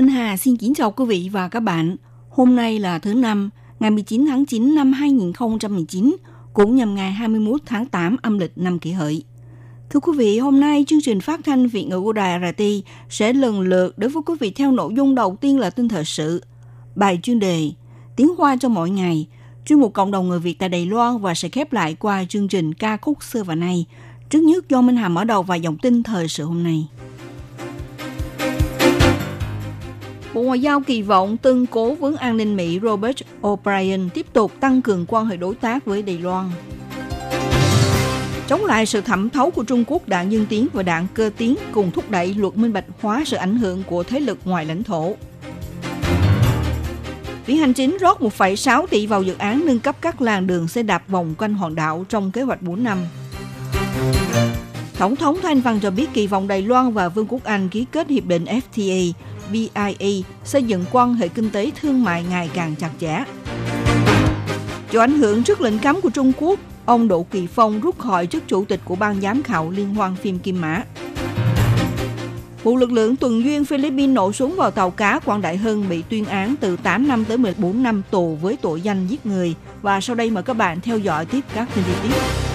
Minh Hà xin kính chào quý vị và các bạn. Hôm nay là thứ năm, ngày 19 tháng 9 năm 2019, cũng nhằm ngày 21 tháng 8 âm lịch năm kỷ hợi. Thưa quý vị, hôm nay chương trình phát thanh Việt ngữ của Đài RT sẽ lần lượt đối với quý vị theo nội dung đầu tiên là tin thời sự, bài chuyên đề, tiếng hoa cho mỗi ngày, chuyên mục cộng đồng người Việt tại Đài Loan và sẽ khép lại qua chương trình ca khúc xưa và nay. Trước nhất do Minh Hà mở đầu và dòng tin thời sự hôm nay. Bộ Ngoại giao kỳ vọng tân cố vấn an ninh Mỹ Robert O'Brien tiếp tục tăng cường quan hệ đối tác với Đài Loan. Chống lại sự thẩm thấu của Trung Quốc, đảng Dân Tiến và đảng Cơ Tiến cùng thúc đẩy luật minh bạch hóa sự ảnh hưởng của thế lực ngoài lãnh thổ. Viện Hành Chính rót 1,6 tỷ vào dự án nâng cấp các làng đường xe đạp vòng quanh hòn đảo trong kế hoạch 4 năm. Tổng thống Thanh Văn cho biết kỳ vọng Đài Loan và Vương quốc Anh ký kết hiệp định FTA BIE xây dựng quan hệ kinh tế thương mại ngày càng chặt chẽ. Do ảnh hưởng trước lệnh cấm của Trung Quốc, ông Đỗ Kỳ Phong rút khỏi chức chủ tịch của ban giám khảo Liên hoan phim Kim Mã. Vụ lực lượng tuần duyên Philippines nổ súng vào tàu cá Quảng Đại Hưng bị tuyên án từ 8 năm tới 14 năm tù với tội danh giết người. Và sau đây mời các bạn theo dõi tiếp các tin chi tiết.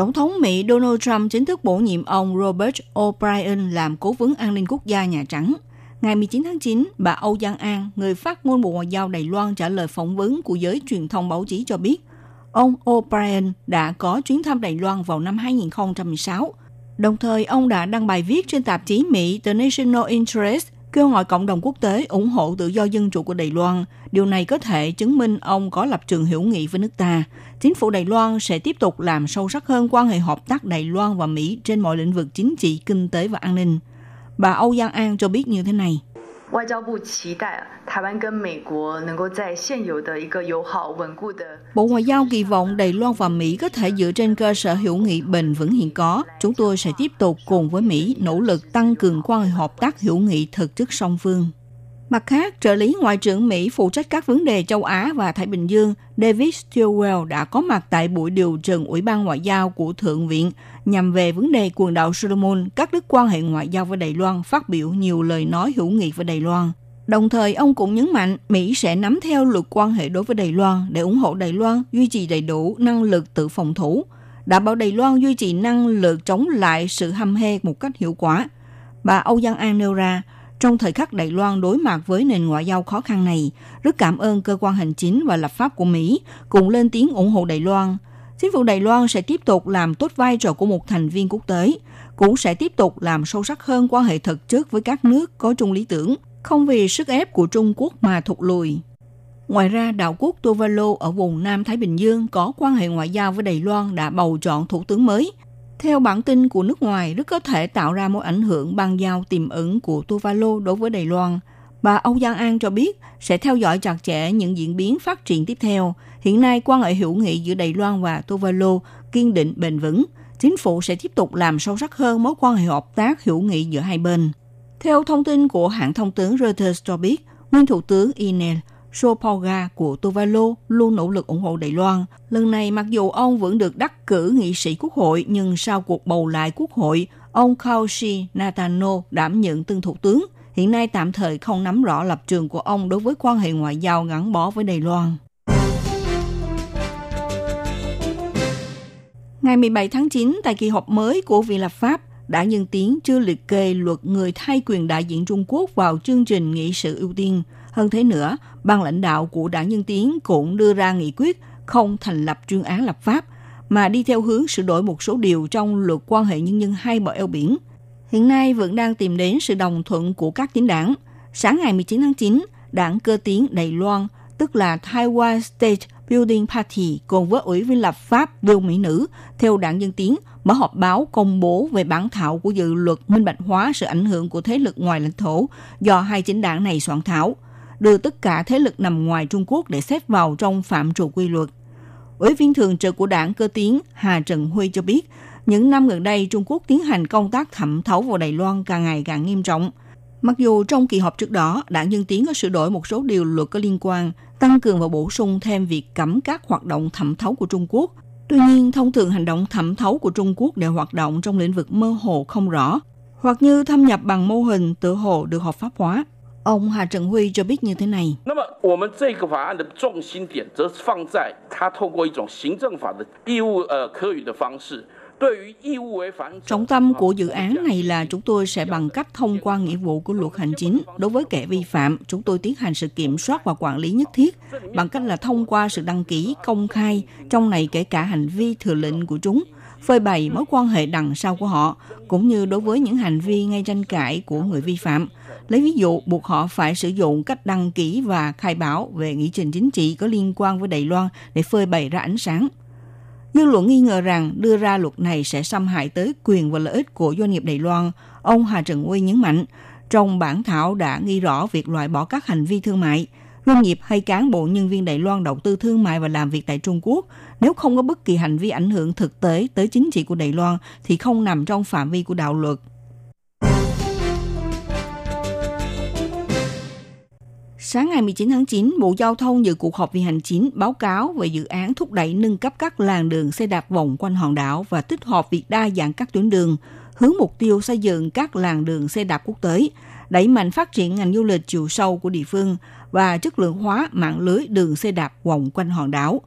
Tổng thống Mỹ Donald Trump chính thức bổ nhiệm ông Robert O'Brien làm cố vấn an ninh quốc gia Nhà Trắng. Ngày 19 tháng 9, bà Âu Giang An, người phát ngôn Bộ Ngoại giao Đài Loan trả lời phỏng vấn của giới truyền thông báo chí cho biết, ông O'Brien đã có chuyến thăm Đài Loan vào năm 2016. Đồng thời, ông đã đăng bài viết trên tạp chí Mỹ The National Interest kêu gọi cộng đồng quốc tế ủng hộ tự do dân chủ của Đài Loan. Điều này có thể chứng minh ông có lập trường hữu nghị với nước ta. Chính phủ Đài Loan sẽ tiếp tục làm sâu sắc hơn quan hệ hợp tác Đài Loan và Mỹ trên mọi lĩnh vực chính trị, kinh tế và an ninh. Bà Âu Giang An cho biết như thế này. 外交部期待台湾跟美国能够在现有的一个友好稳固的 Bộ Ngoại giao kỳ vọng Đài Loan và Mỹ có thể dựa trên cơ sở hữu nghị bền vững hiện có. Chúng tôi sẽ tiếp tục cùng với Mỹ nỗ lực tăng cường quan hệ hợp tác hữu nghị thực chất song phương. Mặt khác, trợ lý Ngoại trưởng Mỹ phụ trách các vấn đề châu Á và Thái Bình Dương David Stilwell đã có mặt tại buổi điều trần Ủy ban Ngoại giao của Thượng viện nhằm về vấn đề quần đảo Solomon, các đức quan hệ ngoại giao với Đài Loan phát biểu nhiều lời nói hữu nghị với Đài Loan. Đồng thời, ông cũng nhấn mạnh Mỹ sẽ nắm theo luật quan hệ đối với Đài Loan để ủng hộ Đài Loan duy trì đầy đủ năng lực tự phòng thủ, đảm bảo Đài Loan duy trì năng lực chống lại sự hăm hê một cách hiệu quả. Bà Âu Giang An nêu ra, trong thời khắc Đài Loan đối mặt với nền ngoại giao khó khăn này, rất cảm ơn cơ quan hành chính và lập pháp của Mỹ cùng lên tiếng ủng hộ Đài Loan. Chính phủ Đài Loan sẽ tiếp tục làm tốt vai trò của một thành viên quốc tế, cũng sẽ tiếp tục làm sâu sắc hơn quan hệ thực chất với các nước có chung lý tưởng, không vì sức ép của Trung Quốc mà thụt lùi. Ngoài ra, đảo quốc Tuvalu ở vùng Nam Thái Bình Dương có quan hệ ngoại giao với Đài Loan đã bầu chọn thủ tướng mới. Theo bản tin của nước ngoài, rất có thể tạo ra mối ảnh hưởng băng giao tiềm ẩn của Tuvalu đối với Đài Loan. Bà Âu Giang An cho biết sẽ theo dõi chặt chẽ những diễn biến phát triển tiếp theo. Hiện nay, quan hệ hữu nghị giữa Đài Loan và Tuvalu kiên định bền vững. Chính phủ sẽ tiếp tục làm sâu sắc hơn mối quan hệ hợp tác hữu nghị giữa hai bên. Theo thông tin của hãng thông tấn Reuters cho biết, nguyên thủ tướng Inel Sopoga của Tuvalu luôn nỗ lực ủng hộ Đài Loan. Lần này, mặc dù ông vẫn được đắc cử nghị sĩ quốc hội, nhưng sau cuộc bầu lại quốc hội, ông Kaushi Natano đảm nhận tân thủ tướng. Hiện nay tạm thời không nắm rõ lập trường của ông đối với quan hệ ngoại giao gắn bó với Đài Loan. Ngày 17 tháng 9, tại kỳ họp mới của Viện lập pháp, đã nhân tiến chưa liệt kê luật người thay quyền đại diện Trung Quốc vào chương trình nghị sự ưu tiên. Hơn thế nữa, ban lãnh đạo của đảng Nhân Tiến cũng đưa ra nghị quyết không thành lập chuyên án lập pháp, mà đi theo hướng sửa đổi một số điều trong luật quan hệ nhân dân hai bờ eo biển. Hiện nay vẫn đang tìm đến sự đồng thuận của các chính đảng. Sáng ngày 19 tháng 9, đảng cơ tiến Đài Loan, tức là Taiwan State Building Party cùng với Ủy viên lập pháp Vương Mỹ Nữ theo đảng Dân Tiến mở họp báo công bố về bản thảo của dự luật minh bạch hóa sự ảnh hưởng của thế lực ngoài lãnh thổ do hai chính đảng này soạn thảo, đưa tất cả thế lực nằm ngoài Trung Quốc để xếp vào trong phạm trù quy luật. Ủy viên thường trực của đảng cơ tiến Hà Trần Huy cho biết, những năm gần đây Trung Quốc tiến hành công tác thẩm thấu vào Đài Loan càng ngày càng nghiêm trọng. Mặc dù trong kỳ họp trước đó, đảng Dân Tiến có sửa đổi một số điều luật có liên quan, tăng cường và bổ sung thêm việc cấm các hoạt động thẩm thấu của Trung Quốc. Tuy nhiên, thông thường hành động thẩm thấu của Trung Quốc đều hoạt động trong lĩnh vực mơ hồ không rõ, hoặc như thâm nhập bằng mô hình tự hồ được hợp pháp hóa. Ông Hà Trần Huy cho biết như thế này. Trọng tâm của dự án này là chúng tôi sẽ bằng cách thông qua nghĩa vụ của luật hành chính đối với kẻ vi phạm, chúng tôi tiến hành sự kiểm soát và quản lý nhất thiết bằng cách là thông qua sự đăng ký công khai, trong này kể cả hành vi thừa lệnh của chúng, phơi bày mối quan hệ đằng sau của họ, cũng như đối với những hành vi ngay tranh cãi của người vi phạm. Lấy ví dụ, buộc họ phải sử dụng cách đăng ký và khai báo về nghị trình chính trị có liên quan với Đài Loan để phơi bày ra ánh sáng. Dư luận nghi ngờ rằng đưa ra luật này sẽ xâm hại tới quyền và lợi ích của doanh nghiệp Đài Loan. Ông Hà Trần Uy nhấn mạnh, trong bản thảo đã ghi rõ việc loại bỏ các hành vi thương mại. Doanh nghiệp hay cán bộ nhân viên Đài Loan đầu tư thương mại và làm việc tại Trung Quốc, nếu không có bất kỳ hành vi ảnh hưởng thực tế tới chính trị của Đài Loan thì không nằm trong phạm vi của đạo luật. Sáng ngày 19 tháng 9, Bộ Giao thông dự cuộc họp vì hành chính báo cáo về dự án thúc đẩy nâng cấp các làng đường xe đạp vòng quanh hòn đảo và tích hợp việc đa dạng các tuyến đường, hướng mục tiêu xây dựng các làng đường xe đạp quốc tế, đẩy mạnh phát triển ngành du lịch chiều sâu của địa phương và chất lượng hóa mạng lưới đường xe đạp vòng quanh hòn đảo.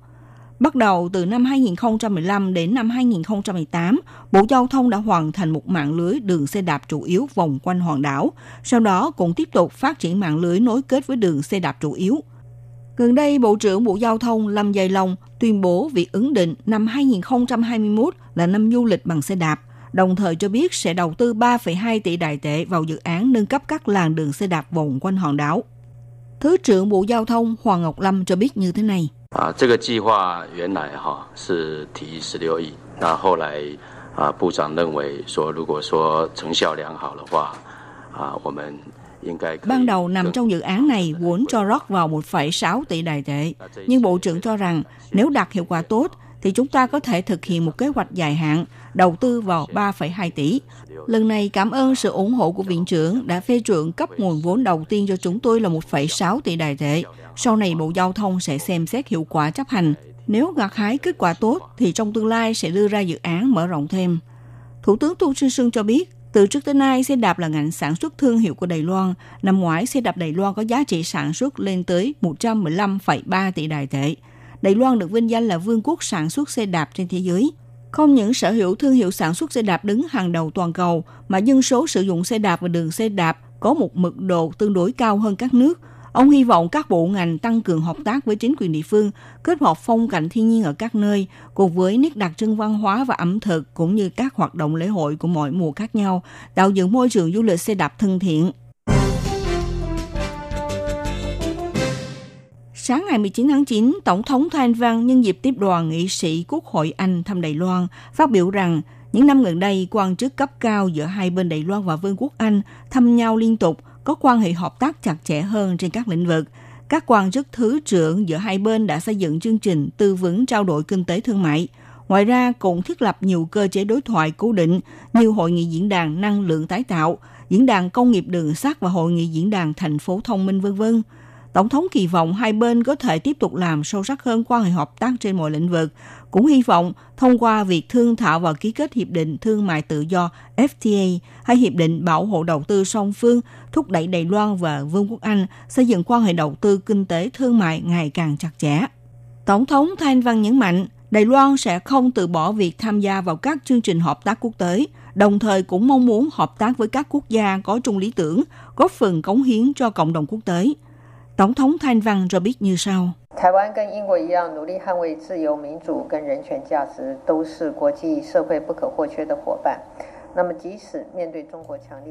Bắt đầu từ năm 2015 đến năm 2018, Bộ Giao thông đã hoàn thành một mạng lưới đường xe đạp chủ yếu vòng quanh hòn đảo, sau đó cũng tiếp tục phát triển mạng lưới nối kết với đường xe đạp chủ yếu. Gần đây, Bộ trưởng Bộ Giao thông Lâm Giai Long tuyên bố việc ứng định năm 2021 là năm du lịch bằng xe đạp, đồng thời cho biết sẽ đầu tư 3,2 tỷ đại tệ vào dự án nâng cấp các làng đường xe đạp vòng quanh hòn đảo. Thứ trưởng Bộ Giao thông Hoàng Ngọc Lâm cho biết như thế này. 啊，这个计划原来哈是提十六亿，那后来啊部长认为说，如果说成效良好的话，啊我们应该 Ban đầu nằm trong dự án này vốn cho rót vào 1,6 tỷ đài tệ. Nhưng Bộ trưởng cho rằng nếu đạt hiệu quả tốt thì chúng ta có thể thực hiện một kế hoạch dài hạn, đầu tư vào 3,2 tỷ. Lần này cảm ơn sự ủng hộ của Viện trưởng đã phê chuẩn cấp nguồn vốn đầu tiên cho chúng tôi là 1,6 tỷ đài tệ. Sau này Bộ Giao thông sẽ xem xét hiệu quả chấp hành. Nếu gặt hái kết quả tốt thì trong tương lai sẽ đưa ra dự án mở rộng thêm. Thủ tướng Tu Trinh Sương cho biết, từ trước tới nay, xe đạp là ngành sản xuất thương hiệu của Đài Loan. Năm ngoái, xe đạp Đài Loan có giá trị sản xuất lên tới 115,3 tỷ đài tệ. Đài Loan được vinh danh là vương quốc sản xuất xe đạp trên thế giới. Không những sở hữu thương hiệu sản xuất xe đạp đứng hàng đầu toàn cầu, mà dân số sử dụng xe đạp và đường xe đạp có một mực độ tương đối cao hơn các nước. Ông hy vọng các bộ ngành tăng cường hợp tác với chính quyền địa phương, kết hợp phong cảnh thiên nhiên ở các nơi, cùng với nét đặc trưng văn hóa và ẩm thực cũng như các hoạt động lễ hội của mọi mùa khác nhau, tạo dựng môi trường du lịch xe đạp thân thiện. Sáng ngày 19 tháng 9, Tổng thống Thanh Văn nhân dịp tiếp đoàn nghị sĩ Quốc hội Anh thăm Đài Loan, phát biểu rằng những năm gần đây, quan chức cấp cao giữa hai bên Đài Loan và Vương quốc Anh thăm nhau liên tục, có quan hệ hợp tác chặt chẽ hơn trên các lĩnh vực. Các quan chức thứ trưởng giữa hai bên đã xây dựng chương trình tư vấn trao đổi kinh tế thương mại. Ngoài ra, cũng thiết lập nhiều cơ chế đối thoại cố định như Hội nghị diễn đàn năng lượng tái tạo, diễn đàn công nghiệp đường sắt và Hội nghị diễn đàn thành phố thông minh v.v. Tổng thống kỳ vọng hai bên có thể tiếp tục làm sâu sắc hơn quan hệ hợp tác trên mọi lĩnh vực, cũng hy vọng thông qua việc thương thảo và ký kết hiệp định thương mại tự do FTA hay hiệp định bảo hộ đầu tư song phương thúc đẩy Đài Loan và Vương quốc Anh xây dựng quan hệ đầu tư kinh tế thương mại ngày càng chặt chẽ. Tổng thống Thanh Văn nhấn mạnh, Đài Loan sẽ không từ bỏ việc tham gia vào các chương trình hợp tác quốc tế, đồng thời cũng mong muốn hợp tác với các quốc gia có chung lý tưởng, góp phần cống hiến cho cộng đồng quốc tế. Tổng thống Thanh Văn cho biết như sau.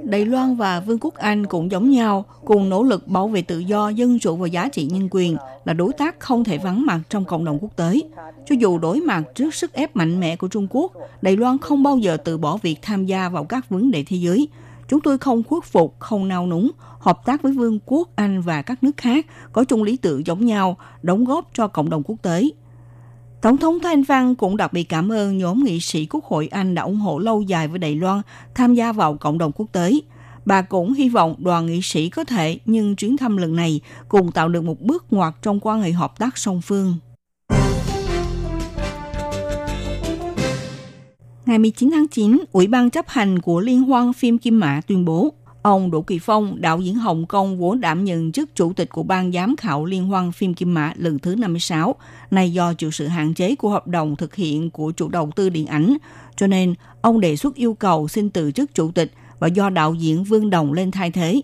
Đài Loan và Vương quốc Anh cũng giống nhau, cùng nỗ lực bảo vệ tự do, dân chủ và giá trị nhân quyền là đối tác không thể vắng mặt trong cộng đồng quốc tế. Cho dù đối mặt trước sức ép mạnh mẽ của Trung Quốc, Đài Loan không bao giờ từ bỏ việc tham gia vào các vấn đề thế giới, Chúng tôi không khuất phục, không nao núng, hợp tác với Vương quốc Anh và các nước khác có chung lý tưởng giống nhau, đóng góp cho cộng đồng quốc tế. Tổng thống Thanh Văn cũng đặc biệt cảm ơn nhóm nghị sĩ Quốc hội Anh đã ủng hộ lâu dài với Đài Loan tham gia vào cộng đồng quốc tế. Bà cũng hy vọng đoàn nghị sĩ có thể nhưng chuyến thăm lần này cùng tạo được một bước ngoặt trong quan hệ hợp tác song phương. Ngày 19 tháng 9, Ủy ban chấp hành của Liên hoan phim Kim Mã tuyên bố Ông Đỗ Kỳ Phong, đạo diễn Hồng Kông vốn đảm nhận chức chủ tịch của ban giám khảo Liên hoan phim Kim Mã lần thứ 56, này do chịu sự hạn chế của hợp đồng thực hiện của chủ đầu tư điện ảnh, cho nên ông đề xuất yêu cầu xin từ chức chủ tịch và do đạo diễn Vương Đồng lên thay thế.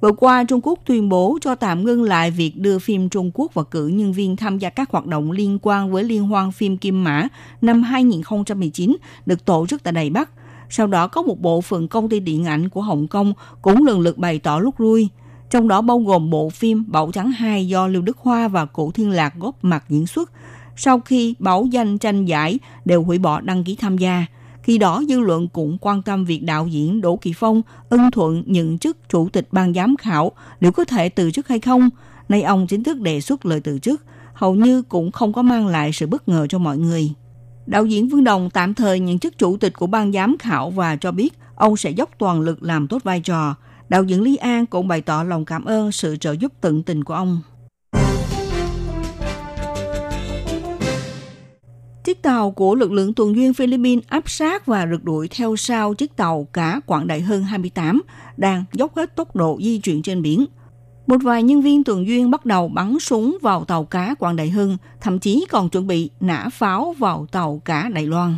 Vừa qua, Trung Quốc tuyên bố cho tạm ngưng lại việc đưa phim Trung Quốc và cử nhân viên tham gia các hoạt động liên quan với Liên hoan phim Kim Mã năm 2019 được tổ chức tại Đài Bắc – sau đó có một bộ phận công ty điện ảnh của Hồng Kông cũng lần lượt bày tỏ lúc lui, trong đó bao gồm bộ phim Bảo Trắng 2 do Lưu Đức Hoa và Cổ Thiên Lạc góp mặt diễn xuất. Sau khi báo danh tranh giải đều hủy bỏ đăng ký tham gia. Khi đó, dư luận cũng quan tâm việc đạo diễn Đỗ Kỳ Phong ân thuận nhận chức chủ tịch ban giám khảo liệu có thể từ chức hay không. Nay ông chính thức đề xuất lời từ chức, hầu như cũng không có mang lại sự bất ngờ cho mọi người. Đạo diễn Vương Đồng tạm thời nhận chức chủ tịch của ban giám khảo và cho biết ông sẽ dốc toàn lực làm tốt vai trò. Đạo diễn Lý An cũng bày tỏ lòng cảm ơn sự trợ giúp tận tình của ông. Chiếc tàu của lực lượng tuần duyên Philippines áp sát và rượt đuổi theo sau chiếc tàu cá quảng đại hơn 28 đang dốc hết tốc độ di chuyển trên biển. Một vài nhân viên tuần duyên bắt đầu bắn súng vào tàu cá Quảng Đại Hưng, thậm chí còn chuẩn bị nã pháo vào tàu cá Đài Loan.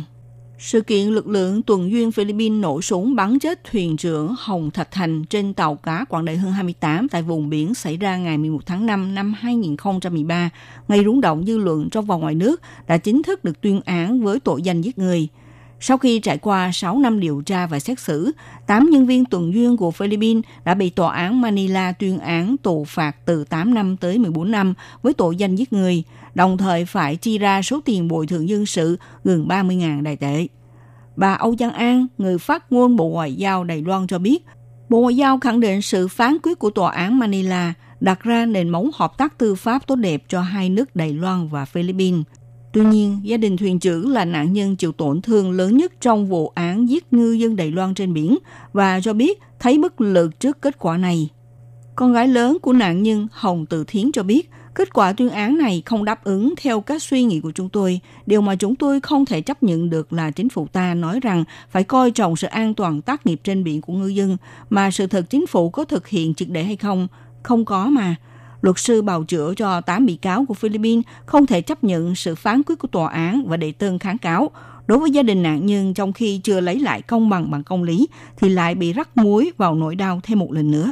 Sự kiện lực lượng tuần duyên Philippines nổ súng bắn chết thuyền trưởng Hồng Thạch Thành trên tàu cá Quảng Đại Hưng 28 tại vùng biển xảy ra ngày 11 tháng 5 năm 2013, gây rúng động dư luận trong và ngoài nước đã chính thức được tuyên án với tội danh giết người – sau khi trải qua 6 năm điều tra và xét xử, 8 nhân viên tuần duyên của Philippines đã bị tòa án Manila tuyên án tù phạt từ 8 năm tới 14 năm với tội danh giết người, đồng thời phải chi ra số tiền bồi thường dân sự gần 30.000 đại tệ. Bà Âu Giang An, người phát ngôn Bộ Ngoại giao Đài Loan cho biết, Bộ Ngoại giao khẳng định sự phán quyết của tòa án Manila đặt ra nền móng hợp tác tư pháp tốt đẹp cho hai nước Đài Loan và Philippines – Tuy nhiên, gia đình thuyền trưởng là nạn nhân chịu tổn thương lớn nhất trong vụ án giết ngư dân Đài Loan trên biển và cho biết thấy bất lực trước kết quả này. Con gái lớn của nạn nhân Hồng Từ Thiến cho biết, kết quả tuyên án này không đáp ứng theo các suy nghĩ của chúng tôi. Điều mà chúng tôi không thể chấp nhận được là chính phủ ta nói rằng phải coi trọng sự an toàn tác nghiệp trên biển của ngư dân, mà sự thật chính phủ có thực hiện triệt để hay không? Không có mà luật sư bào chữa cho 8 bị cáo của Philippines không thể chấp nhận sự phán quyết của tòa án và đệ đơn kháng cáo. Đối với gia đình nạn nhân, trong khi chưa lấy lại công bằng bằng công lý, thì lại bị rắc muối vào nỗi đau thêm một lần nữa.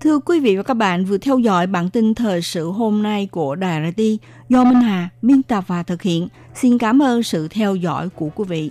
Thưa quý vị và các bạn, vừa theo dõi bản tin thời sự hôm nay của Đài RT do Minh Hà biên tập và thực hiện. Xin cảm ơn sự theo dõi của quý vị.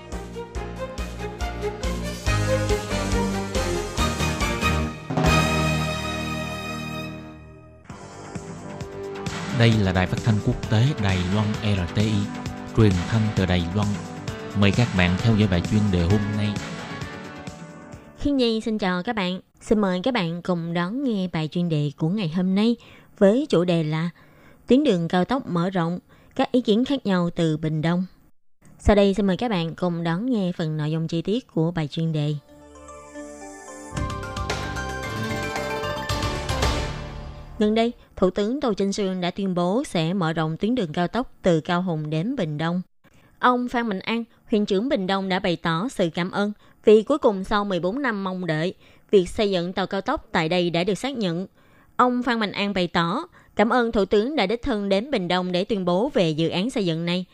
Đây là đài phát thanh quốc tế Đài Loan RTI, truyền thanh từ Đài Loan. Mời các bạn theo dõi bài chuyên đề hôm nay. Khiên Nhi xin chào các bạn. Xin mời các bạn cùng đón nghe bài chuyên đề của ngày hôm nay với chủ đề là Tuyến đường cao tốc mở rộng, các ý kiến khác nhau từ Bình Đông. Sau đây xin mời các bạn cùng đón nghe phần nội dung chi tiết của bài chuyên đề. Gần đây, Thủ tướng Tô Trinh Sương đã tuyên bố sẽ mở rộng tuyến đường cao tốc từ Cao Hùng đến Bình Đông. Ông Phan Mạnh An, huyện trưởng Bình Đông đã bày tỏ sự cảm ơn vì cuối cùng sau 14 năm mong đợi, việc xây dựng tàu cao tốc tại đây đã được xác nhận. Ông Phan Mạnh An bày tỏ cảm ơn Thủ tướng đã đích thân đến Bình Đông để tuyên bố về dự án xây dựng này.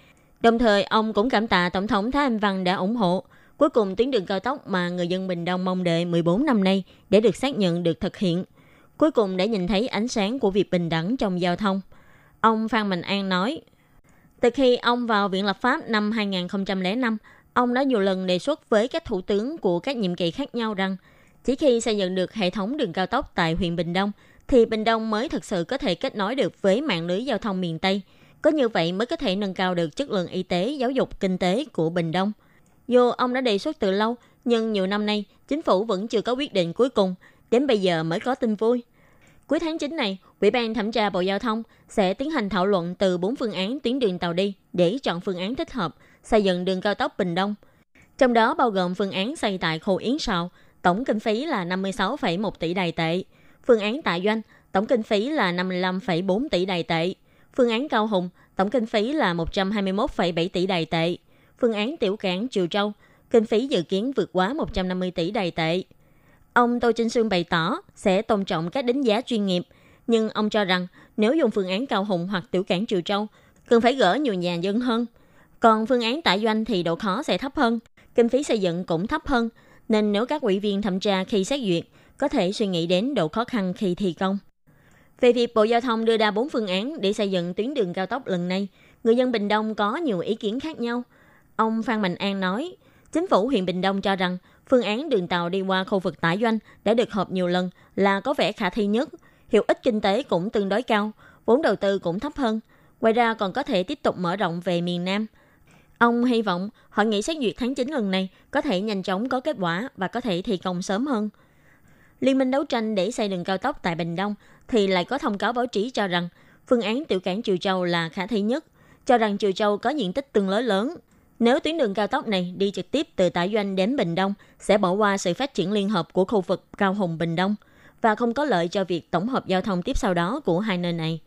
Đồng thời, ông cũng cảm tạ Tổng thống Thái Anh Văn đã ủng hộ. Cuối cùng tuyến đường cao tốc mà người dân Bình Đông mong đợi 14 năm nay để được xác nhận được thực hiện – cuối cùng đã nhìn thấy ánh sáng của việc bình đẳng trong giao thông. Ông Phan Bình An nói, từ khi ông vào Viện Lập pháp năm 2005, ông đã nhiều lần đề xuất với các thủ tướng của các nhiệm kỳ khác nhau rằng chỉ khi xây dựng được hệ thống đường cao tốc tại huyện Bình Đông, thì Bình Đông mới thực sự có thể kết nối được với mạng lưới giao thông miền Tây. Có như vậy mới có thể nâng cao được chất lượng y tế, giáo dục, kinh tế của Bình Đông. Dù ông đã đề xuất từ lâu, nhưng nhiều năm nay, chính phủ vẫn chưa có quyết định cuối cùng – Đến bây giờ mới có tin vui. Cuối tháng 9 này, Ủy ban thẩm tra Bộ Giao thông sẽ tiến hành thảo luận từ 4 phương án tuyến đường tàu đi để chọn phương án thích hợp xây dựng đường cao tốc Bình Đông. Trong đó bao gồm phương án xây tại khu Yến Sào, tổng kinh phí là 56,1 tỷ đài tệ. Phương án tại doanh, tổng kinh phí là 55,4 tỷ đài tệ. Phương án Cao Hùng, tổng kinh phí là 121,7 tỷ đài tệ. Phương án Tiểu Cảng Triều Châu, kinh phí dự kiến vượt quá 150 tỷ đài tệ. Ông Tô Trinh Sương bày tỏ sẽ tôn trọng các đánh giá chuyên nghiệp, nhưng ông cho rằng nếu dùng phương án Cao Hùng hoặc Tiểu Cảng Triều Châu, cần phải gỡ nhiều nhà dân hơn. Còn phương án tại doanh thì độ khó sẽ thấp hơn, kinh phí xây dựng cũng thấp hơn, nên nếu các ủy viên thẩm tra khi xét duyệt có thể suy nghĩ đến độ khó khăn khi thi công. Về việc Bộ Giao thông đưa ra 4 phương án để xây dựng tuyến đường cao tốc lần này, người dân Bình Đông có nhiều ý kiến khác nhau. Ông Phan Mạnh An nói, chính phủ huyện Bình Đông cho rằng phương án đường tàu đi qua khu vực tải doanh đã được họp nhiều lần là có vẻ khả thi nhất, hiệu ích kinh tế cũng tương đối cao, vốn đầu tư cũng thấp hơn. Ngoài ra còn có thể tiếp tục mở rộng về miền Nam. Ông hy vọng hội nghị xét duyệt tháng 9 lần này có thể nhanh chóng có kết quả và có thể thi công sớm hơn. Liên minh đấu tranh để xây đường cao tốc tại Bình Đông thì lại có thông cáo báo chí cho rằng phương án tiểu cảng Triều Châu là khả thi nhất, cho rằng Triều Châu có diện tích tương đối lớn, nếu tuyến đường cao tốc này đi trực tiếp từ Tả Doanh đến Bình Đông, sẽ bỏ qua sự phát triển liên hợp của khu vực Cao Hùng Bình Đông và không có lợi cho việc tổng hợp giao thông tiếp sau đó của hai nơi này.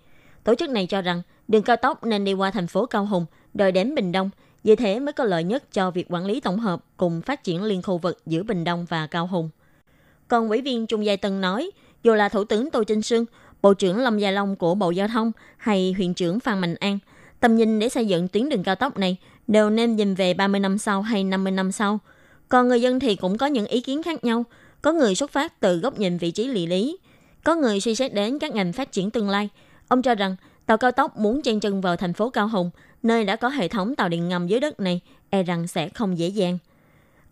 Tổ chức này cho rằng đường cao tốc nên đi qua thành phố Cao Hùng rồi đến Bình Đông, vì thế mới có lợi nhất cho việc quản lý tổng hợp cùng phát triển liên khu vực giữa Bình Đông và Cao Hùng. Còn ủy viên Trung Giai Tân nói, dù là Thủ tướng Tô Trinh Sương, Bộ trưởng Lâm Gia Long của Bộ Giao thông hay huyện trưởng Phan Mạnh An, tầm nhìn để xây dựng tuyến đường cao tốc này đều nên nhìn về 30 năm sau hay 50 năm sau. Còn người dân thì cũng có những ý kiến khác nhau. Có người xuất phát từ góc nhìn vị trí địa lý. Có người suy xét đến các ngành phát triển tương lai. Ông cho rằng tàu cao tốc muốn chen chân vào thành phố Cao Hùng, nơi đã có hệ thống tàu điện ngầm dưới đất này, e rằng sẽ không dễ dàng.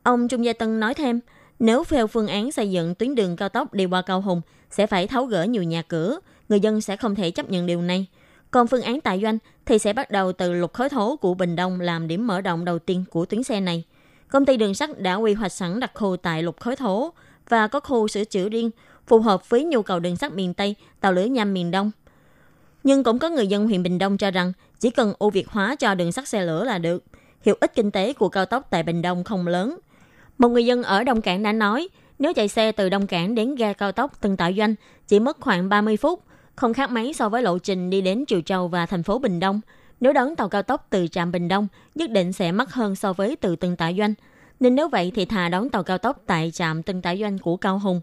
Ông Trung Gia Tân nói thêm, nếu theo phương án xây dựng tuyến đường cao tốc đi qua Cao Hùng, sẽ phải tháo gỡ nhiều nhà cửa, người dân sẽ không thể chấp nhận điều này. Còn phương án tại doanh thì sẽ bắt đầu từ lục khối thố của Bình Đông làm điểm mở rộng đầu tiên của tuyến xe này. Công ty đường sắt đã quy hoạch sẵn đặc khu tại lục khối thố và có khu sửa chữa riêng phù hợp với nhu cầu đường sắt miền Tây, tàu lửa nhanh miền Đông. Nhưng cũng có người dân huyện Bình Đông cho rằng chỉ cần ưu việt hóa cho đường sắt xe lửa là được. Hiệu ích kinh tế của cao tốc tại Bình Đông không lớn. Một người dân ở Đông Cảng đã nói, nếu chạy xe từ Đông Cảng đến ga cao tốc Tân Tạo Doanh chỉ mất khoảng 30 phút, không khác mấy so với lộ trình đi đến Triều Châu và thành phố Bình Đông. Nếu đón tàu cao tốc từ trạm Bình Đông, nhất định sẽ mắc hơn so với từ Tân Tả Doanh. Nên nếu vậy thì thà đón tàu cao tốc tại trạm Tân Tả Doanh của Cao Hùng.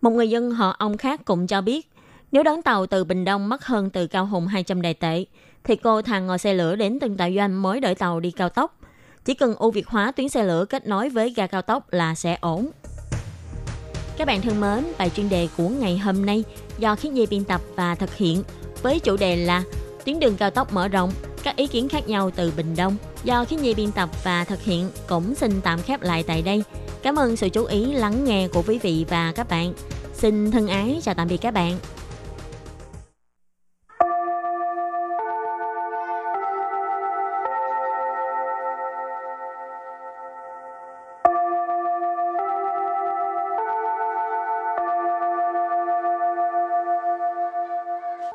Một người dân họ ông khác cũng cho biết, nếu đón tàu từ Bình Đông mắc hơn từ Cao Hùng 200 đại tệ, thì cô thà ngồi xe lửa đến Tân Tả Doanh mới đợi tàu đi cao tốc. Chỉ cần ưu việt hóa tuyến xe lửa kết nối với ga cao tốc là sẽ ổn. Các bạn thân mến, bài chuyên đề của ngày hôm nay do Khiết Nhi biên tập và thực hiện với chủ đề là tuyến đường cao tốc mở rộng, các ý kiến khác nhau từ Bình Đông do Khiết Nhi biên tập và thực hiện cũng xin tạm khép lại tại đây. Cảm ơn sự chú ý lắng nghe của quý vị và các bạn. Xin thân ái chào tạm biệt các bạn.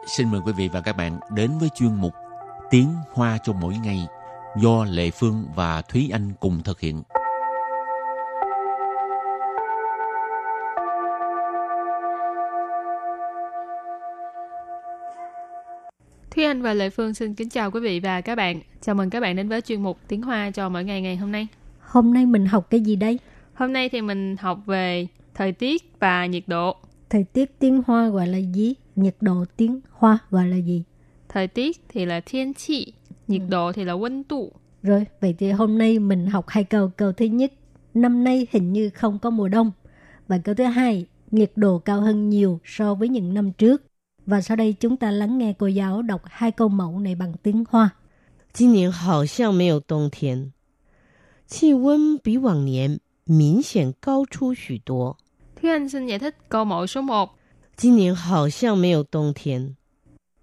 Xin mời quý vị và các bạn đến với chuyên mục Tiếng Hoa cho mỗi ngày do Lệ Phương và Thúy Anh cùng thực hiện. Thúy Anh và Lệ Phương xin kính chào quý vị và các bạn. Chào mừng các bạn đến với chuyên mục Tiếng Hoa cho mỗi ngày ngày hôm nay. Hôm nay mình học cái gì đây? Hôm nay thì mình học về thời tiết và nhiệt độ. Thời tiết tiếng Hoa gọi là gì? Nhiệt độ tiếng Hoa gọi là gì? Thời tiết thì là thiên chi, nhiệt độ thì là温度. Rồi, vậy thì hôm nay mình học hai câu. Câu thứ nhất, năm nay hình như không có mùa đông. Và câu thứ hai, nhiệt độ cao hơn nhiều so với những năm trước. Và sau đây chúng ta lắng nghe cô giáo đọc hai câu mẫu này bằng tiếng Hoa. 今年好像没有冬天，气温比往年明显高出许多。 Thúy Anh xin giải thích câu mẫu số 1. 今年好像没有冬天，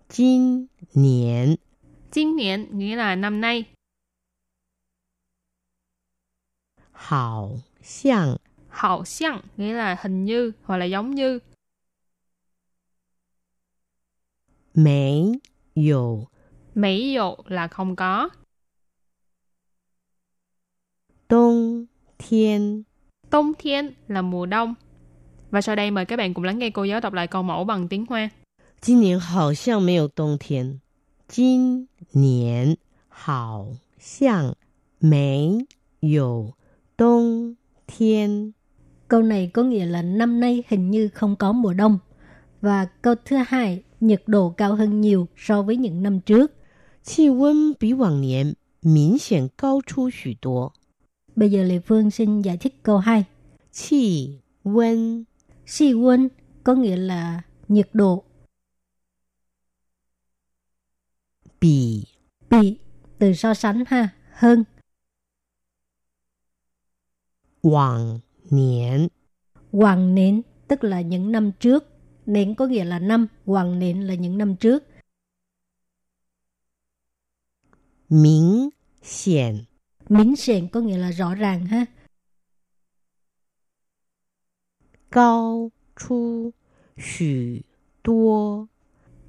今年 Chính niên nghĩa là năm nay. 好像 Hậu xiang nghĩa là hình như hoặc là giống như. 没有 Mỹ dụ là không có. 冬天， 冬thiên là mùa đông. Và sau đây mời các bạn cùng lắng nghe cô giáo đọc lại câu mẫu bằng tiếng Hoa. 今年好像没有冬天，今年好像没有冬天。 Câu này có nghĩa là năm nay hình như không có mùa đông. Và câu thứ hai, nhiệt độ cao hơn nhiều so với những năm trước. 气温比往年明显高出许多。 Bây giờ Lê Phương xin giải thích câu 2. 气温 Siwon có nghĩa là nhiệt độ. Bì Bì, từ so sánh ha, hơn. hoàng niên Hoàng nến tức là những năm trước. Nến có nghĩa là năm, hoàng nến là những năm trước. minh hiển minh hiển có nghĩa là rõ ràng ha. 高出许多。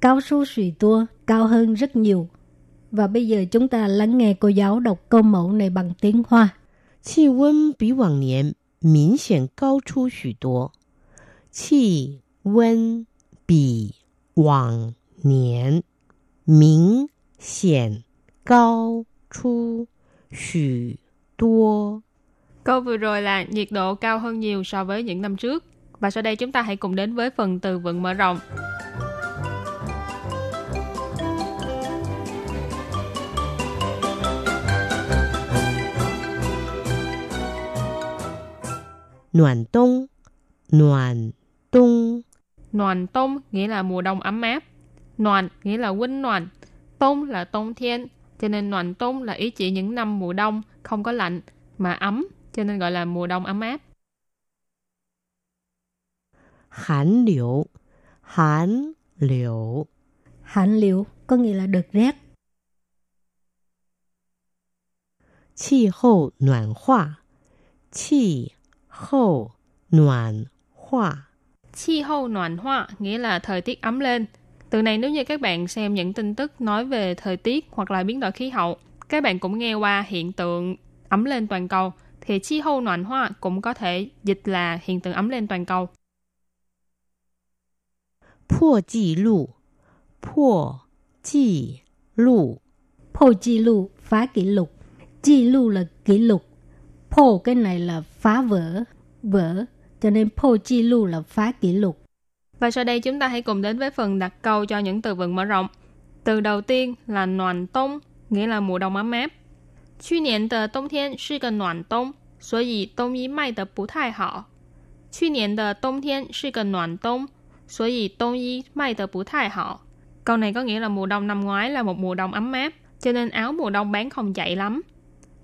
Cao su suy tua, cao hơn rất nhiều. Và bây giờ chúng ta lắng nghe cô giáo đọc câu mẫu này bằng tiếng Hoa. 气温比往年明显高出许多。气温比往年明显高出许多。 Câu vừa rồi là nhiệt độ cao hơn nhiều so với những năm trước. Và sau đây chúng ta hãy cùng đến với phần từ vựng mở rộng. Noàn đông, noàn đông. Noàn đông nghĩa là mùa đông ấm áp. Noàn nghĩa là quýnh noàn. Tông là tông thiên, cho nên noàn tông là ý chỉ những năm mùa đông không có lạnh mà ấm, cho nên gọi là mùa đông ấm áp hán liễu. Hán liễu. Hán liễu có nghĩa là đợt rét. Khí hậu noạn hóa Khí hậu noạn hóa Khí hậu noạn hóa nghĩa là thời tiết ấm lên. Từ này nếu như các bạn xem những tin tức nói về thời tiết hoặc là biến đổi khí hậu, các bạn cũng nghe qua hiện tượng ấm lên toàn cầu, thì chi hậu noạn hóa cũng có thể dịch là hiện tượng ấm lên toàn cầu. 破纪录，破纪录， Phô chi lưu, phá kỷ lục. Chi lưu là kỷ lục. Phô cái này là phá vỡ, vỡ. Cho nên phô chi lưu là phá kỷ lục. Và sau đây chúng ta hãy cùng đến với phần đặt câu cho những từ vựng mở rộng. Từ đầu tiên là noàn tông, nghĩa là mùa đông ấm áp. 去年的冬天是个暖冬，所以冬衣卖的不太好。去年的冬天是个暖冬， 所以冬衣卖的不太好。Câu này có nghĩa là mùa đông năm ngoái là một mùa đông ấm áp, cho nên áo mùa đông bán không chạy lắm.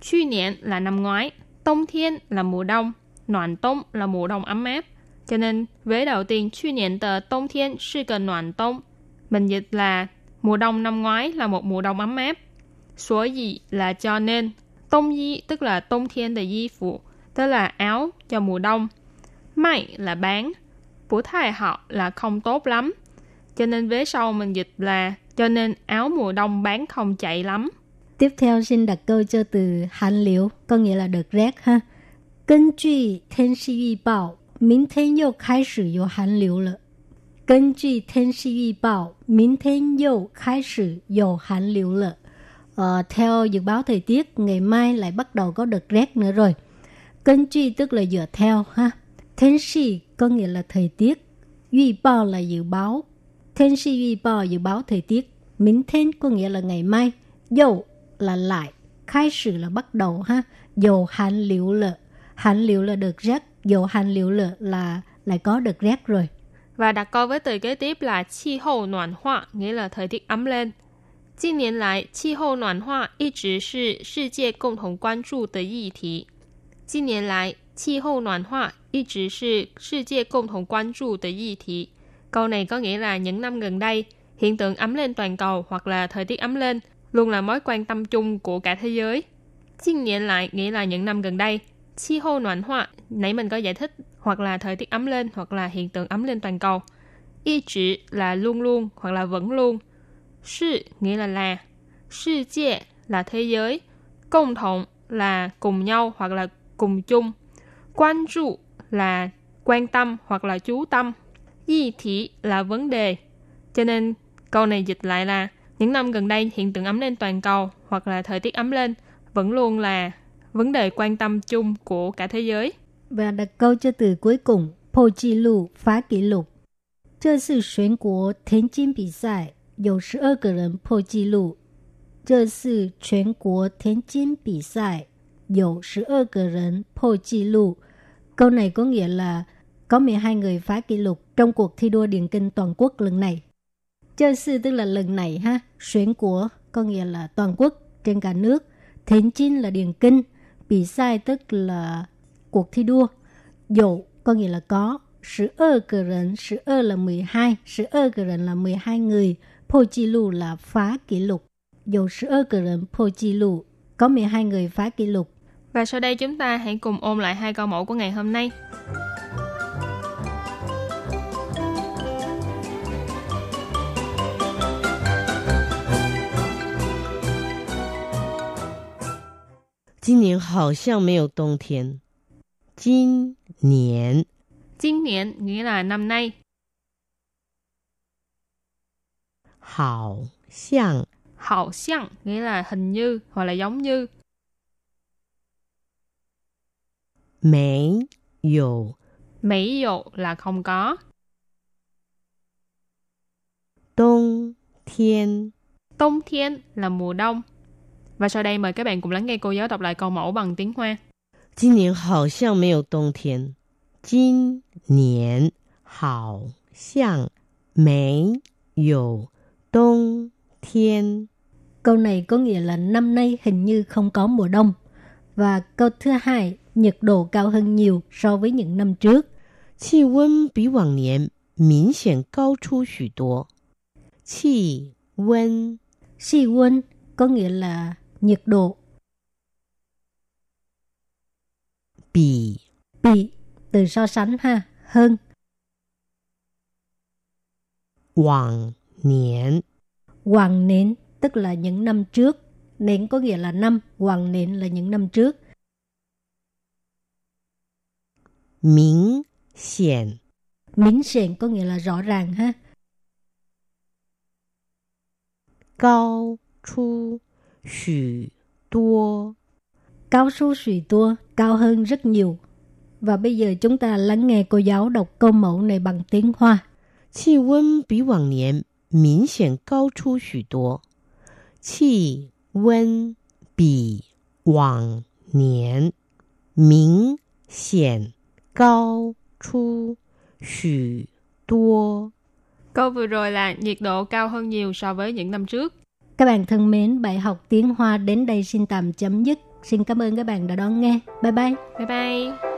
Chu niên là năm ngoái, Đông thiên là mùa đông, Noạn đông là mùa đông ấm áp. Cho nên vế đầu tiên Chu niên tờ Đông thiên sư cờ noạn đông. Mình dịch là mùa đông năm ngoái là một mùa đông ấm áp. Số gì là cho nên. Đông y tức là Đông thiên de y phụ, tức là áo cho mùa đông. Mai là bán. Bố thái họ là không tốt lắm. Cho nên vế sau mình dịch là cho nên áo mùa đông bán không chạy lắm. Tiếp theo xin đặt câu cho từ hàn liễu, có nghĩa là đợt rét ha. 根据天气预报，明天又开始有寒流了。根据天气预报，明天又开始有寒流了。Ờ, theo dự báo thời tiết, ngày mai lại bắt đầu có đợt rét nữa rồi.根据 tức là dựa theo ha. Thiên khí có nghĩa là thời tiết. Dự báo là dự báo. Thiên khí dự báo dự báo thời tiết. Minh thiên có nghĩa là ngày mai. Dầu là lại. Khai sử là bắt đầu ha. Dầu hạn liễu lợ. Hạn liễu là đợt rét. Dầu hạn liễu lợ là lại có đợt rét rồi. Và đặt câu với từ kế tiếp là khí hậu暖化, nghĩa là thời tiết ấm lên. 近年来，气候暖化一直是世界共同关注的议题。近年来，气候暖化 一直是世界共同关注的议题. Câu này có nghĩa là những năm gần đây, hiện tượng ấm lên toàn cầu hoặc là thời tiết ấm lên luôn là mối quan tâm chung của cả thế giới. Chiên niên lại nghĩa là những năm gần đây. Chi hô noạn hóa, nãy mình có giải thích, hoặc là thời tiết ấm lên, hoặc là hiện tượng ấm lên toàn cầu. Y chỉ là luôn luôn, hoặc là vẫn luôn. Sư nghĩa là là. Sư界là thế giới. Công thống là cùng nhau, hoặc là cùng chung. Quan trụ là quan tâm, hoặc là chú tâm. Y thị là vấn đề. Cho nên câu này dịch lại là những năm gần đây hiện tượng ấm lên toàn cầu hoặc là thời tiết ấm lên vẫn luôn là vấn đề quan tâm chung của cả thế giới. Và đặt câu cho từ cuối cùng,破纪录, phá kỷ lục. 这是全国田径比赛，有十二个人破纪录。这是全国田径比赛，有十二个人破纪录. Câu này có nghĩa là có 12 người phá kỷ lục trong cuộc thi đua điền kinh toàn quốc lần này. Chơi sư tức là lần này ha, xuyến của có nghĩa là toàn quốc trên cả nước. Thiện chinh là điền kinh, bị sai tức là cuộc thi đua. Dụ có nghĩa là có, sử ơ cờ rần, sử ơ là 12, sử ơ cờ rần là 12 người, phô chi lù là phá kỷ lục. Dụ sử ơ cờ rần phô chi lù, có 12 người phá kỷ lục. Và sau đây chúng ta hãy cùng ôn lại hai câu mẫu của ngày hôm nay. 今年好像没有冬天。今年，今年 nghĩa là năm nay. 好像，好像 nghĩa là hình như hoặc là giống như. 没有，没有 là không có. 冬天，冬天 là mùa đông. Và sau đây mời các bạn cùng lắng nghe cô giáo đọc lại câu mẫu bằng tiếng Hoa. 今年好像没有冬天。今年好像没有冬天。 Câu này có nghĩa là năm nay hình như không có mùa đông. Và câu thứ hai, nhiệt độ cao hơn nhiều so với những năm trước. 气温比往年明显高出许多。气温， Xi quân có nghĩa là nhiệt độ. 比 Bị từ so sánh ha, hơn. 往年 Hoàng nến tức là những năm trước. Nến có nghĩa là năm, hoàng nến là những năm trước. 明显 Minh xịn có nghĩa là rõ ràng ha. 高出许多。 Cao su suy tua, cao hơn rất nhiều. Và bây giờ chúng ta lắng nghe cô giáo đọc câu mẫu này bằng tiếng Hoa. 气温比往年明显高出许多。气温比 往年明显 cao chu xu tua. Câu vừa rồi là nhiệt độ cao hơn nhiều so với những năm trước. Các bạn thân mến, bài học tiếng Hoa đến đây xin tạm chấm dứt. Xin cảm ơn các bạn đã đón nghe. Bye bye. Bye bye.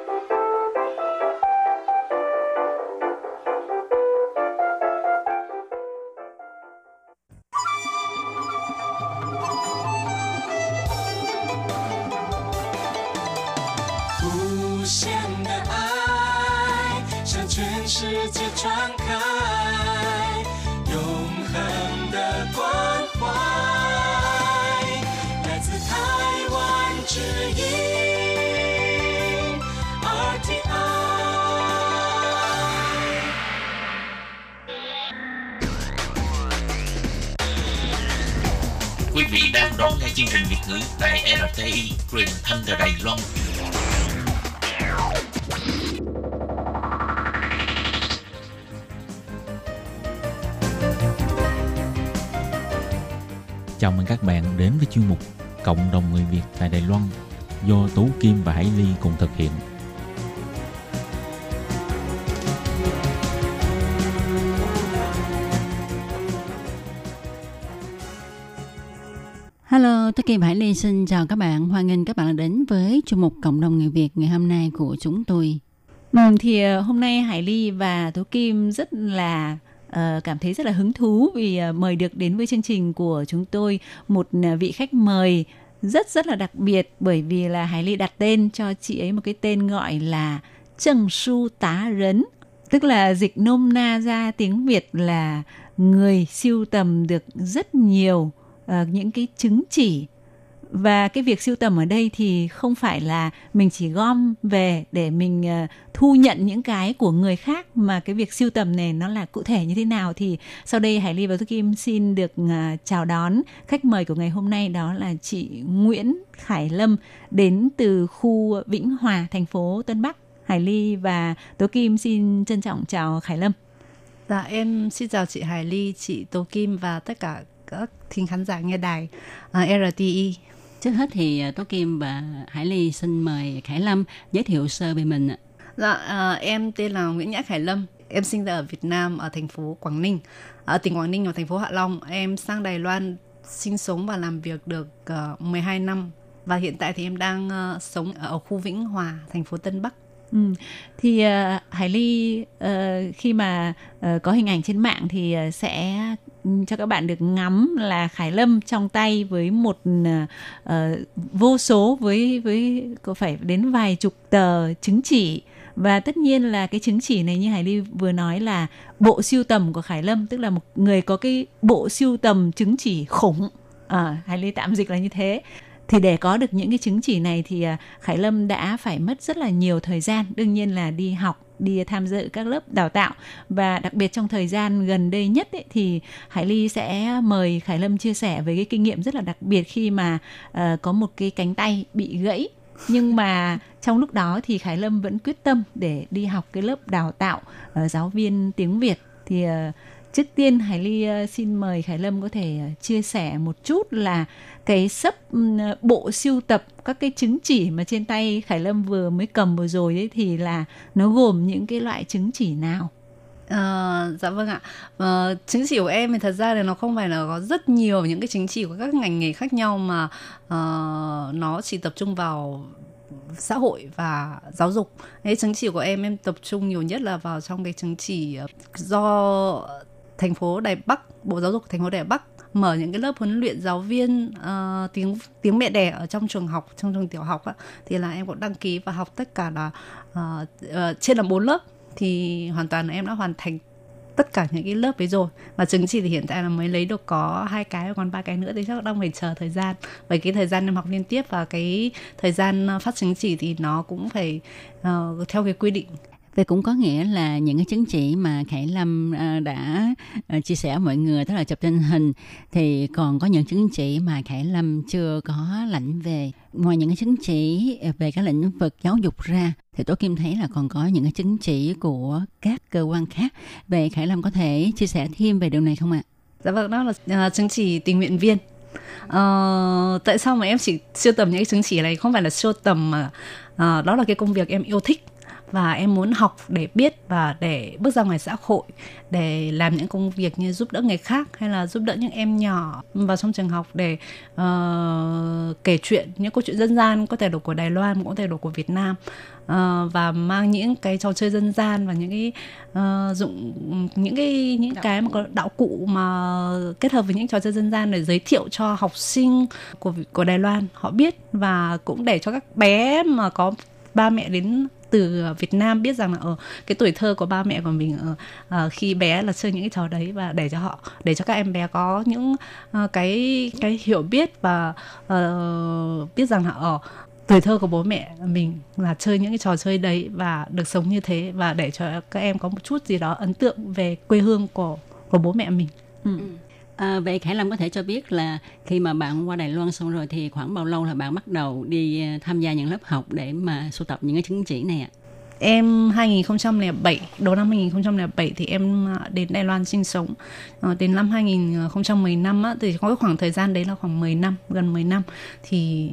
Quý vị đang đón nghe chương trình Việt ngữ tại RTI truyền thanh từ Đài Loan. Chào mừng các bạn đến với chuyên mục Cộng đồng người Việt tại Đài Loan do Tú Kim và Hải Ly cùng thực hiện. Hello, tôi Kim Hải Ly xin chào các bạn. Hoan nghênh các bạn đã đến với chuyên mục Cộng đồng người Việt ngày hôm nay của chúng tôi. Ừ, thì ờ, hôm nay Hải Ly và Tố Kim rất là Ờ, cảm thấy rất là hứng thú vì ờ, mời được đến với chương trình của chúng tôi một ờ, vị khách mời rất rất là đặc biệt bởi vì là Hải Ly đặt tên cho chị ấy một cái tên gọi là Trần Su Tá Rấn tức là dịch nôm na ra tiếng Việt là người siêu tầm được rất nhiều uh, những cái chứng chỉ và cái việc siêu tầm ở đây thì không phải là mình chỉ gom về để mình uh, thu nhận những cái của người khác mà cái việc siêu tầm này nó là cụ thể như thế nào thì sau đây Hải Ly và Thu Kim xin được uh, chào đón khách mời của ngày hôm nay đó là chị Nguyễn Khải Lâm đến từ khu Vĩnh Hòa thành phố Tân Bắc Hải Ly và Tố Kim xin trân trọng chào Khải Lâm Dạ em xin chào chị Hải Ly, chị Tố Kim và tất cả các thính khán giả nghe đài ờ, uh, RTI. Trước hết thì à, Tố Kim và Hải Ly xin mời Khải Lâm giới thiệu sơ về mình. ạ. Dạ à, em tên là Nguyễn Nhã Khải Lâm, em sinh ra ở Việt Nam ở thành phố Quảng Ninh, ở tỉnh Quảng Ninh và thành phố Hạ Long. Em sang Đài Loan sinh sống và làm việc được uh, 12 năm và hiện tại thì em đang ờ, sống ở khu Vĩnh Hòa, thành phố Tân Bắc. Ừ. Thì ờ, Hải Ly ờ, khi mà ờ, có hình ảnh trên mạng thì ờ, sẽ cho các bạn được ngắm là Khải Lâm trong tay với một uh, vô số với với có phải đến vài chục tờ chứng chỉ. Và tất nhiên là cái chứng chỉ này như Hải Ly vừa nói là bộ siêu tầm của Khải Lâm tức là một người có cái bộ siêu tầm chứng chỉ khủng. À, Hải Ly tạm dịch là như thế thì để có được những cái chứng chỉ này thì à, Khải Lâm đã phải mất rất là nhiều thời gian đương nhiên là đi học đi tham dự các lớp đào tạo. Và đặc biệt trong thời gian gần đây nhất ấy, thì Hải Ly sẽ mời Khải Lâm chia sẻ về cái kinh nghiệm rất là đặc biệt khi mà uh, có một cái cánh tay bị gãy. Nhưng mà trong lúc đó thì Khải Lâm vẫn quyết tâm để đi học cái lớp đào tạo uh, giáo viên tiếng Việt. Thì uh, trước tiên Hải Ly ờ, xin mời Khải Lâm có thể ờ, chia sẻ một chút là cái sấp ờ, bộ siêu tập các cái chứng chỉ mà trên tay Khải Lâm vừa mới cầm vừa rồi ấy thì là nó gồm những cái loại chứng chỉ nào? Ờ, dạ vâng ạ. Ờ, chứng chỉ của em thì thật ra là nó không phải là có rất nhiều những cái chứng chỉ của các ngành nghề khác nhau mà uh, nó chỉ tập trung vào xã hội và giáo dục. Thế chứng chỉ của em em tập trung nhiều nhất là vào trong cái chứng chỉ do thành phố Đài Bắc, Bộ Giáo dục thành phố Đài Bắc mở những cái lớp huấn luyện giáo viên uh, tiếng tiếng mẹ đẻ ở trong trường học trong trường tiểu học á, thì là em cũng đăng ký và học tất cả là uh, trên là bốn lớp. Thì hoàn toàn là em đã hoàn thành tất cả những cái lớp ấy rồi. Và chứng chỉ thì hiện tại là mới lấy được có hai cái còn ba cái nữa thì chắc đang phải chờ thời gian. Bởi cái thời gian em học liên tiếp và cái thời gian phát chứng chỉ thì nó cũng phải uh, theo cái quy định Vậy cũng có nghĩa là những cái chứng chỉ mà Khải Lâm à, đã à, chia sẻ với mọi người, tức là chụp trên hình, thì còn có những chứng chỉ mà Khải Lâm chưa có lãnh về. Ngoài những cái chứng chỉ về các lĩnh vực giáo dục ra, thì Tố Kim thấy là còn có những cái chứng chỉ của các cơ quan khác. Vậy Khải Lâm có thể chia sẻ thêm về điều này không ạ? Dạ vâng, đó là à, chứng chỉ tình nguyện viên. uh, tại sao mà em chỉ siêu tầm những cái chứng chỉ này không phải là siêu tầm mà uh, đó là cái công việc em yêu thích và em muốn học để biết và để bước ra ngoài xã hội để làm những công việc như giúp đỡ người khác hay là giúp đỡ những em nhỏ vào trong trường học để uh, kể chuyện những câu chuyện dân gian có thể là của Đài Loan cũng có thể là của Việt Nam. Uh, và mang những cái trò chơi dân gian và những cái uh, dụng những cái những đạo cái mà có đạo cụ mà kết hợp với những trò chơi dân gian để giới thiệu cho học sinh của của Đài Loan. Họ biết và cũng để cho các bé mà có ba mẹ đến từ Việt Nam biết rằng là ở cái tuổi thơ của ba mẹ của mình ở uh, khi bé là chơi những cái trò đấy và để cho họ để cho các em bé có những uh, cái cái hiểu biết và uh, biết rằng là ở tuổi thơ của bố mẹ mình là chơi những cái trò chơi đấy và được sống như thế và để cho các em có một chút gì đó ấn tượng về quê hương của của bố mẹ mình. Ừ. À, vậy Khải Lâm có thể cho biết là khi mà bạn qua Đài Loan xong rồi thì khoảng bao lâu là bạn bắt đầu đi à, tham gia những lớp học để mà sưu tập những cái chứng chỉ này ạ? Em 2007, đầu năm 2007 thì em à, đến Đài Loan sinh sống. À, đến năm 2015 á, thì có khoảng thời gian đấy là khoảng 10 năm, gần 10 năm thì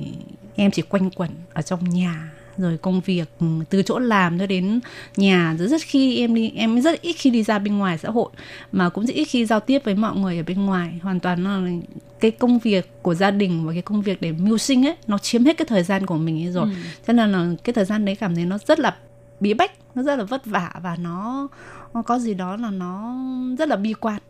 em chỉ quanh quẩn ở trong nhà rồi công việc ừ, từ chỗ làm cho đến nhà rất rất khi em đi em rất ít khi đi ra bên ngoài xã hội mà cũng rất ít khi giao tiếp với mọi người ở bên ngoài. Hoàn toàn là cái công việc của gia đình và cái công việc để mưu sinh ấy nó chiếm hết cái thời gian của mình ấy rồi. Ừ. cho nên là cái thời gian đấy cảm thấy nó rất là bí bách nó rất là vất vả và nó, nó có gì đó là nó rất là bi quan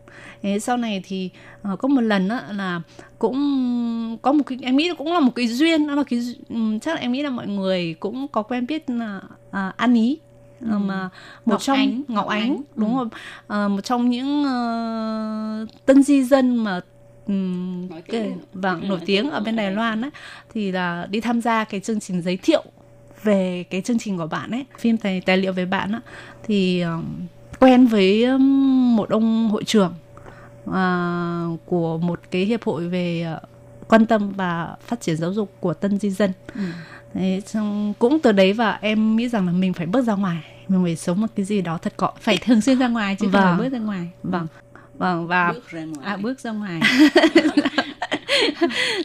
thế sau này thì uh, có một lần đó là cũng có một cái em nghĩ cũng là một cái duyên đó là cái um, chắc là em nghĩ là mọi người cũng có quen biết là uh, an ý ừ. mà một Ngọc trong Ánh. Ngọc Ánh, Ánh. đúng ừ. rồi uh, một trong những uh, tân di dân mà um, nổi tiếng, vâng nổi tiếng ở bên Đài Loan ấy thì là đi tham gia cái chương trình giới thiệu về cái chương trình của bạn ấy phim tài tài liệu về bạn á thì um, quen với um, một ông hội trưởng uh, của một cái hiệp hội về uh, quan tâm và phát triển giáo dục của tân di dân ừ. Đấy, cũng từ đấy và em nghĩ rằng là mình phải bước ra ngoài mình phải sống một cái gì đó thật cọ phải thường xuyên ra ngoài chứ vâng. không phải bước ra ngoài vâng vâng và bước ra ngoài. à bước ra ngoài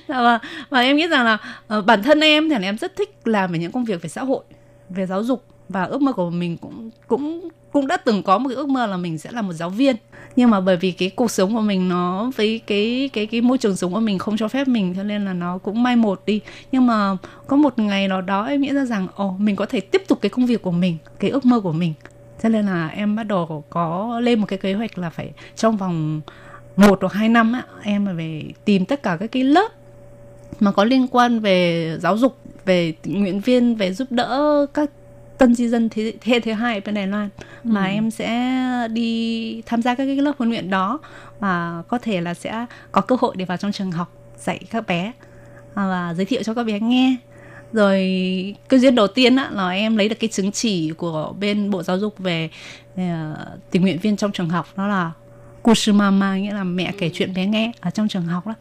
dạ vâng. và em nghĩ rằng là uh, bản thân em thì em rất thích làm về những công việc về xã hội về giáo dục và ước mơ của mình cũng cũng cũng đã từng có một cái ước mơ là mình sẽ là một giáo viên. Nhưng mà bởi vì cái cuộc sống của mình nó với cái cái cái môi trường sống của mình không cho phép mình cho nên là nó cũng mai một đi. Nhưng mà có một ngày nào đó em nghĩ ra rằng ồ oh, mình có thể tiếp tục cái công việc của mình cái ước mơ của mình. Cho nên là em bắt đầu có lên một cái kế hoạch là phải trong vòng một hoặc hai năm á em phải tìm tất cả các cái lớp mà có liên quan về giáo dục về tình nguyện viên về giúp đỡ các tân di dân thế hệ thứ hai bên Đài Loan. Ừ. mà em sẽ đi tham gia các cái lớp huấn luyện đó và có thể là sẽ có cơ hội để vào trong trường học dạy các bé và giới thiệu cho các bé nghe. Rồi cái duyên đầu tiên á, là em lấy được cái chứng chỉ của bên bộ giáo dục về uh, tình nguyện viên trong trường học đó là Kusu Mama nghĩa là mẹ kể chuyện bé nghe ở trong trường học đó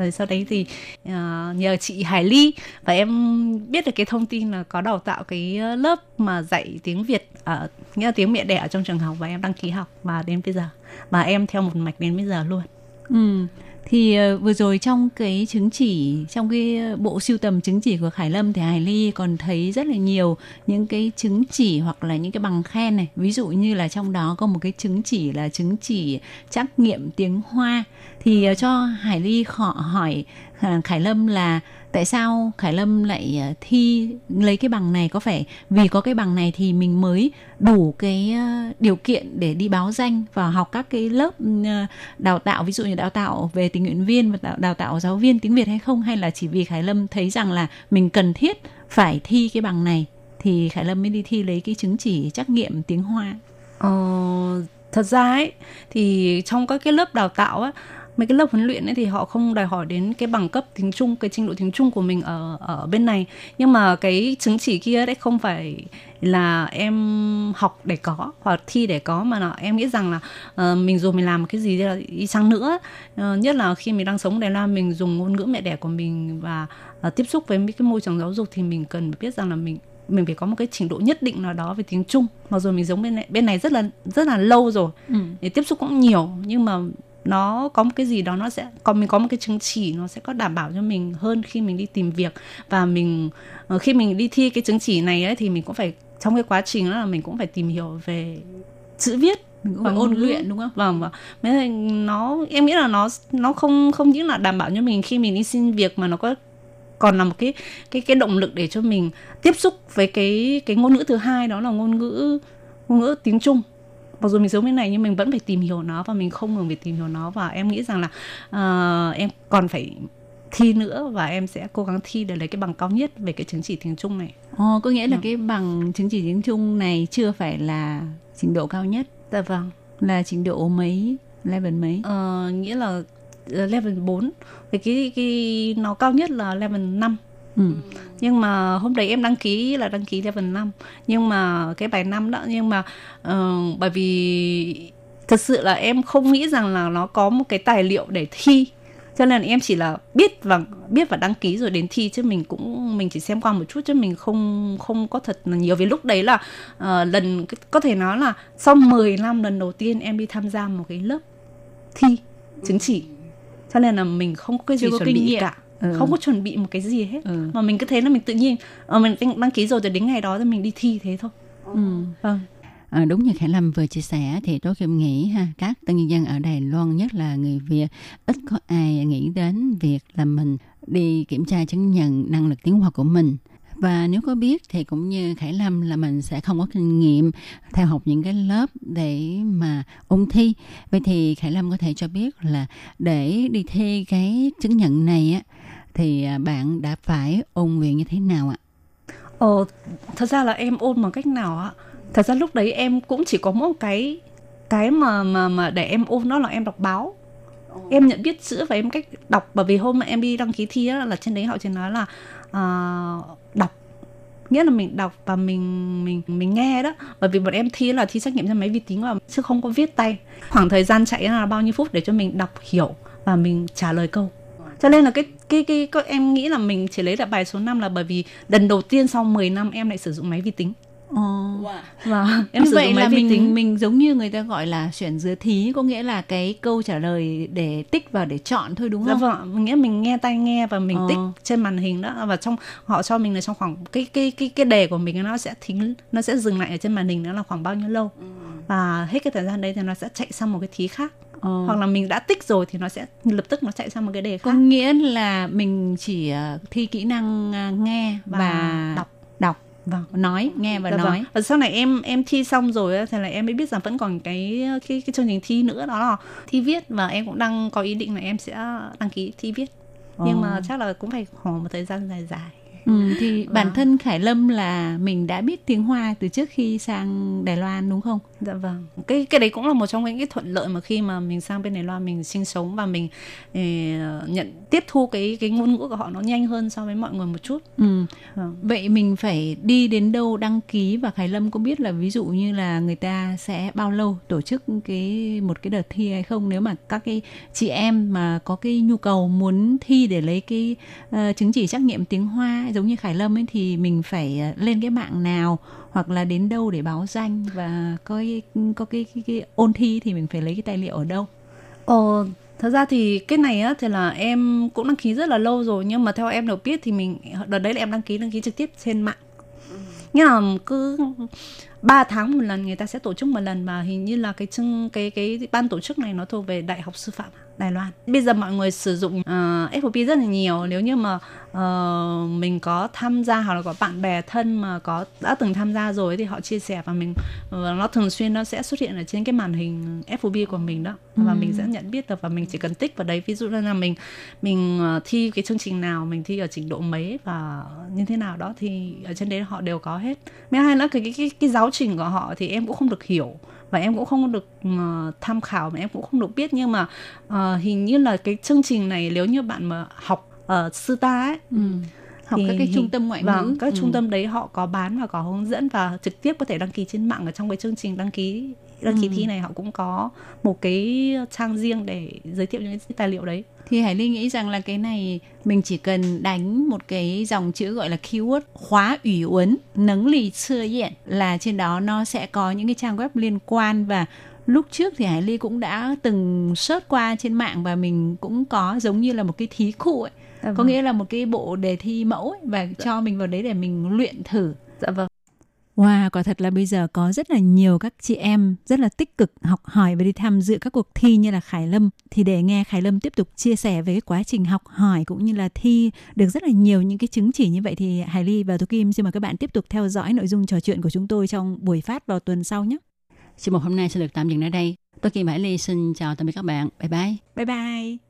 rồi sau đấy thì uh, nhờ chị Hải Ly. Và em biết được cái thông tin là có đào tạo cái ờ, lớp mà dạy tiếng Việt ở nghĩa là tiếng mẹ đẻ ở trong trường học và em đăng ký học. Và đến bây giờ và em theo một mạch đến bây giờ luôn. Ừ thì ờ, vừa rồi trong cái chứng chỉ, trong cái ờ, bộ siêu tầm chứng chỉ của Khải Lâm thì Hải Ly còn thấy rất là nhiều những cái chứng chỉ hoặc là những cái bằng khen này. Ví dụ như là trong đó có một cái chứng chỉ là chứng chỉ trắc nghiệm tiếng Hoa. Thì ờ, cho Hải Ly họ hỏi À, Khải Lâm là tại sao Khải Lâm lại à, thi lấy cái bằng này có phải vì có cái bằng này thì mình mới đủ cái à, điều kiện để đi báo danh và học các cái lớp đào tạo ví dụ như đào tạo về tình nguyện viên và đào, đào tạo giáo viên tiếng Việt hay không hay là chỉ vì Khải Lâm thấy rằng là mình cần thiết phải thi cái bằng này thì Khải Lâm mới đi thi lấy cái chứng chỉ trắc nghiệm tiếng Hoa. Ờ, thật ra ấy thì trong các cái lớp đào tạo á mấy cái lớp huấn luyện ấy thì họ không đòi hỏi đến cái bằng cấp tiếng Trung cái trình độ tiếng Trung của mình ở ở bên này nhưng mà cái chứng chỉ kia đấy không phải là em học để có hoặc thi để có mà là em nghĩ rằng là uh, mình dù mình làm cái gì đi chăng nữa uh, nhất là khi mình đang sống Đài Loan mình dùng ngôn ngữ mẹ đẻ của mình và uh, tiếp xúc với cái môi trường giáo dục thì mình cần biết rằng là mình mình phải có một cái trình độ nhất định nào đó về tiếng Trung mặc dù mình giống bên này bên này rất là rất là lâu rồi ừ. để tiếp xúc cũng nhiều nhưng mà nó có một cái gì đó nó sẽ còn mình có một cái chứng chỉ nó sẽ có đảm bảo cho mình hơn khi mình đi tìm việc. Và mình ờ, khi mình đi thi cái chứng chỉ này ấy, thì mình cũng phải trong cái quá trình đó là mình cũng phải tìm hiểu về chữ viết mình cũng và phải ôn luyện đúng không? Vâng vâng. Là nó em nghĩ là nó nó không không những là đảm bảo cho mình khi mình đi xin việc mà nó có còn là một cái cái cái động lực để cho mình tiếp xúc với cái cái ngôn ngữ thứ hai đó là ngôn ngữ ngôn ngữ tiếng Trung mặc dù mình sống bên này nhưng mình vẫn phải tìm hiểu nó và mình không ngừng phải tìm hiểu nó và em nghĩ rằng là ờ, em còn phải thi nữa và em sẽ cố gắng thi để lấy cái bằng cao nhất về cái chứng chỉ tiếng Trung này. Ồ, có nghĩa là Vâng. cái bằng chứng chỉ tiếng Trung này chưa phải là trình độ cao nhất Dạ vâng. là trình độ mấy level mấy Ờ, nghĩa là ờ, level 4 thì cái cái nó cao nhất là level 5 ừ. nhưng mà hôm đấy em đăng ký là đăng ký level 5 nhưng mà cái bài năm đó nhưng mà ờ, bởi vì thật sự là em không nghĩ rằng là nó có một cái tài liệu để thi. Cho nên em chỉ là biết và biết và đăng ký rồi đến thi chứ mình cũng mình chỉ xem qua một chút chứ mình không không có thật là nhiều. Vì lúc đấy là ờ, lần có thể nói là sau 10 năm lần đầu tiên em đi tham gia một cái lớp thi chứng chỉ. Cho nên là mình không có cái gì Chưa chuẩn bị nghiệm. cả Ừ. không có chuẩn bị một cái gì hết Ừ. mà mình cứ thế là mình tự nhiên ờ, mình đăng, đăng ký rồi rồi đến ngày đó thì mình đi thi thế thôi Ừ. vâng À, đúng như Khải Lâm vừa chia sẻ thì tôi Kim nghĩ ha các tân nhân dân ở Đài Loan nhất là người Việt ít có ai nghĩ đến việc là mình đi kiểm tra chứng nhận năng lực tiếng Hoa của mình và nếu có biết thì cũng như Khải Lâm là mình sẽ không có kinh nghiệm theo học những cái lớp để mà ôn thi vậy thì Khải Lâm có thể cho biết là để đi thi cái chứng nhận này á thì à, bạn đã phải ôn luyện như thế nào ạ? Ờ, thật ra là em ôn bằng cách nào ạ? Thật ra lúc đấy em cũng chỉ có một cái cái mà mà mà để em ôn đó là em đọc báo. Em nhận biết chữ và em cách đọc bởi vì hôm mà em đi đăng ký thi á, là trên đấy họ chỉ nói là uh, đọc. Nghĩa là mình đọc và mình mình mình nghe đó. Bởi vì bọn em thi là thi trắc nghiệm trên máy vi tính và chứ không có viết tay. Khoảng thời gian chạy là bao nhiêu phút để cho mình đọc hiểu và mình trả lời câu. Cho nên là cái cái cái, cái em nghĩ là mình chỉ lấy được bài số 5 là bởi vì lần đầu tiên sau 10 năm em lại sử dụng máy vi tính. Ồ. và em như sử vậy là mình tính. mình giống như người ta gọi là 选 dứa thí có nghĩa là cái câu trả lời để tích vào để chọn thôi đúng Dạ không? vâng, nghĩa mình nghe tai nghe và mình Ờ. tích trên màn hình đó và trong họ cho mình là trong khoảng cái cái cái cái đề của mình nó sẽ thính nó sẽ dừng lại ở trên màn hình đó là khoảng bao nhiêu lâu. Và hết cái thời gian đấy thì nó sẽ chạy sang một cái thí khác. Ờ. hoặc là mình đã tích rồi thì nó sẽ lập tức nó chạy sang một cái đề có khác. nghĩa là mình chỉ ờ, thi kỹ năng ờ, nghe và, Và đọc vâng nói nghe và Dạ nói vâng. Và sau này em em thi xong rồi thì là em mới biết rằng vẫn còn cái cái cái chương trình thi nữa đó là thi viết và em cũng đang có ý định là em sẽ đăng ký thi viết. Nhưng Ồ. mà chắc là cũng phải khoảng một thời gian dài dài. Ừ, thì Vâng. bản thân Khải Lâm là mình đã biết tiếng Hoa từ trước khi sang Đài Loan đúng không? Dạ vâng. Cái cái đấy cũng là một trong những cái thuận lợi mà khi mà mình sang bên Đài Loan mình sinh sống và mình ờ, nhận tiếp thu cái cái ngôn ngữ của họ nó nhanh hơn so với mọi người một chút. Ừ. Vâng. Vậy mình phải đi đến đâu đăng ký và Khải Lâm có biết là ví dụ như là người ta sẽ bao lâu tổ chức cái một cái đợt thi hay không nếu mà các cái chị em mà có cái nhu cầu muốn thi để lấy cái ờ, chứng chỉ trắc nghiệm tiếng Hoa giống như Khải Lâm ấy thì mình phải ờ, lên cái mạng nào hoặc là đến đâu để báo danh và có cái, có cái, cái, cái ôn thi thì mình phải lấy cái tài liệu ở đâu? Ờ, thật ra thì cái này á thì là em cũng đăng ký rất là lâu rồi nhưng mà theo em được biết thì mình đợt đấy là em đăng ký đăng ký trực tiếp trên mạng. Nghĩa là cứ 3 tháng một lần người ta sẽ tổ chức một lần và hình như là cái chương cái cái ban tổ chức này nó thuộc về Đại học Sư phạm Đài Loan. Bây giờ mọi người sử dụng uh, FOP rất là nhiều. Nếu như mà ờ, mình có tham gia hoặc là có bạn bè thân mà có đã từng tham gia rồi thì họ chia sẻ và mình và nó thường xuyên nó sẽ xuất hiện ở trên cái màn hình FOB của mình đó. Và Ừ. mình sẽ nhận biết được và mình chỉ cần tích vào đấy. Ví dụ như là mình mình ờ, thi cái chương trình nào mình thi ở trình độ mấy và như thế nào đó thì ở trên đấy họ đều có hết. Mấy hai nữa cái cái cái, cái giáo trình của họ thì em cũng không được hiểu và em cũng không được ờ, tham khảo mà em cũng không được biết nhưng mà ờ, hình như là cái chương trình này nếu như bạn mà học ở sư ta ấy Ừ. Học các cái trung tâm ngoại vâng, ngữ. các Ừ. trung tâm đấy họ có bán và có hướng dẫn và trực tiếp có thể đăng ký trên mạng ở trong cái chương trình đăng ký đăng ký Ừ. thi này họ cũng có một cái trang riêng để giới thiệu những cái tài liệu đấy Thì Hải Ly nghĩ rằng là cái này mình chỉ cần đánh một cái dòng chữ gọi là keyword khóa ủy uấn nấng lì chưa hiện là trên đó nó sẽ có những cái trang web liên quan và lúc trước thì Hải Ly cũng đã từng search qua trên mạng và mình cũng có giống như là một cái thí cụ ấy. Dạ Có vâng. nghĩa là một cái bộ đề thi mẫu ấy, và cho mình vào đấy để mình luyện thử. Dạ vâng. Wow, quả thật là bây giờ có rất là nhiều các chị em rất là tích cực học hỏi và đi tham dự các cuộc thi như là Khải Lâm. Thì để nghe Khải Lâm tiếp tục chia sẻ về cái quá trình học hỏi cũng như là thi được rất là nhiều những cái chứng chỉ như vậy thì Hải Ly và Tú Kim xin mời các bạn tiếp tục theo dõi nội dung trò chuyện của chúng tôi trong buổi phát vào tuần sau nhé. Chương mục hôm nay sẽ được tạm dừng ở đây. Tôi Kim Hải Ly xin chào tạm biệt các bạn. Bye bye. Bye bye.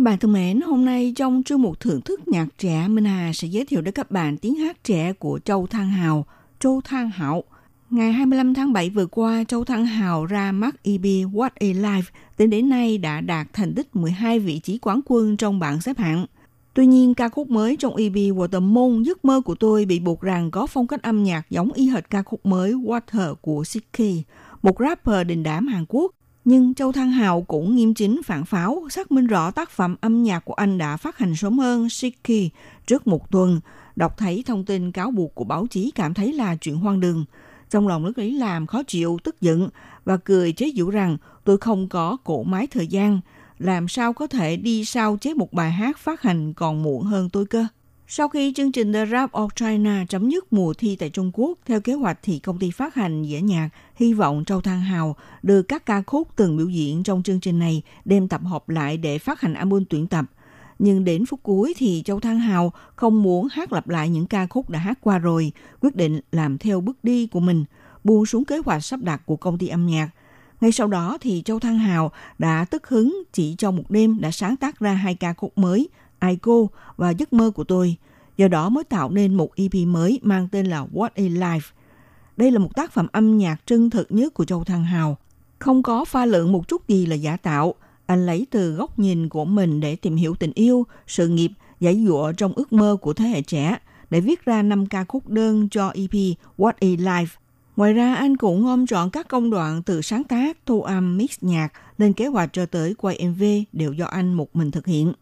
Các bạn thân mến, hôm nay trong chương mục thưởng thức nhạc trẻ, Minh Hà sẽ giới thiệu đến các bạn tiếng hát trẻ của Châu Thăng Hào, Châu Thăng Hảo. Ngày 25 tháng 7 vừa qua, Châu Thăng Hào ra mắt EP What a Life, tính đến nay đã đạt thành tích 12 vị trí quán quân trong bảng xếp hạng. Tuy nhiên, ca khúc mới trong EP Water Moon Giấc mơ của tôi bị buộc rằng có phong cách âm nhạc giống y hệt ca khúc mới Water của Siki, một rapper đình đám Hàn Quốc. Nhưng Châu Thăng Hào cũng nghiêm chính phản pháo, xác minh rõ tác phẩm âm nhạc của anh đã phát hành sớm hơn Shiki trước một tuần. Đọc thấy thông tin cáo buộc của báo chí cảm thấy là chuyện hoang đường. Trong lòng lúc ấy làm khó chịu, tức giận và cười chế giễu rằng tôi không có cổ máy thời gian. Làm sao có thể đi sao chế một bài hát phát hành còn muộn hơn tôi cơ? Sau khi chương trình The Rap of China chấm dứt mùa thi tại Trung Quốc, theo kế hoạch thì công ty phát hành dĩa nhạc hy vọng Châu Thăng Hào đưa các ca khúc từng biểu diễn trong chương trình này đem tập hợp lại để phát hành album tuyển tập. Nhưng đến phút cuối thì Châu Thăng Hào không muốn hát lặp lại những ca khúc đã hát qua rồi, quyết định làm theo bước đi của mình, buông xuống kế hoạch sắp đặt của công ty âm nhạc. Ngay sau đó thì Châu Thăng Hào đã tức hứng chỉ trong một đêm đã sáng tác ra hai ca khúc mới, Ai Cô và Giấc mơ của tôi. Do đó mới tạo nên một EP mới mang tên là What a Life. Đây là một tác phẩm âm nhạc chân thực nhất của Châu Thăng Hào. Không có pha lượng một chút gì là giả tạo. Anh lấy từ góc nhìn của mình để tìm hiểu tình yêu, sự nghiệp, giải dụa trong ước mơ của thế hệ trẻ để viết ra 5 ca khúc đơn cho EP What a Life. Ngoài ra, anh cũng ôm trọn các công đoạn từ sáng tác, thu âm, mix nhạc lên kế hoạch cho tới quay MV đều do anh một mình thực hiện.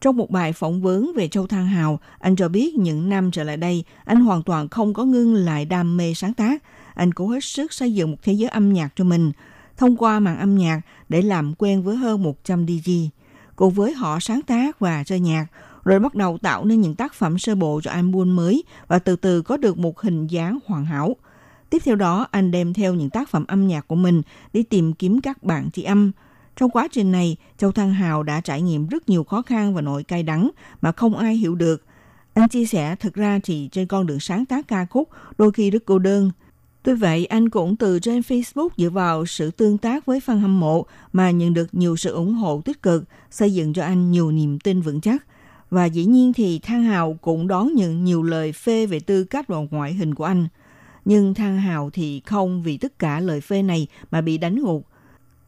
Trong một bài phỏng vấn về Châu Thăng Hào, anh cho biết những năm trở lại đây, anh hoàn toàn không có ngưng lại đam mê sáng tác. Anh cố hết sức xây dựng một thế giới âm nhạc cho mình, thông qua màn âm nhạc để làm quen với hơn 100 DJ. Cùng với họ sáng tác và chơi nhạc, rồi bắt đầu tạo nên những tác phẩm sơ bộ cho album mới và từ từ có được một hình dáng hoàn hảo. Tiếp theo đó, anh đem theo những tác phẩm âm nhạc của mình đi tìm kiếm các bạn tri âm. Trong quá trình này, Châu Thăng Hào đã trải nghiệm rất nhiều khó khăn và nỗi cay đắng mà không ai hiểu được. Anh chia sẻ thực ra thì trên con đường sáng tác ca khúc đôi khi rất cô đơn. Tuy vậy, anh cũng từ trên Facebook dựa vào sự tương tác với fan hâm mộ mà nhận được nhiều sự ủng hộ tích cực, xây dựng cho anh nhiều niềm tin vững chắc. Và dĩ nhiên thì Thăng Hào cũng đón nhận nhiều lời phê về tư cách và ngoại hình của anh. Nhưng Thăng Hào thì không vì tất cả lời phê này mà bị đánh gục.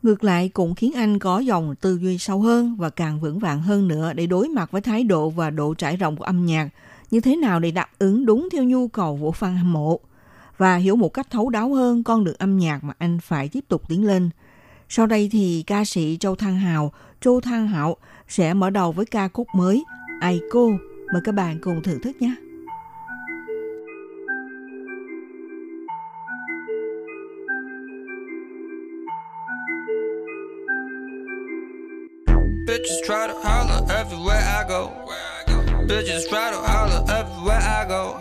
Ngược lại cũng khiến anh có dòng tư duy sâu hơn và càng vững vàng hơn nữa để đối mặt với thái độ và độ trải rộng của âm nhạc, như thế nào để đáp ứng đúng theo nhu cầu của fan hâm mộ và hiểu một cách thấu đáo hơn con đường âm nhạc mà anh phải tiếp tục tiến lên. Sau đây thì ca sĩ Châu Thăng Hào, Châu Thăng Hảo sẽ mở đầu với ca khúc mới Ai Cô. Mời các bạn cùng thưởng thức nhé.《Bitches try to holler everywhere I go. Bitches try to holler everywhere I go.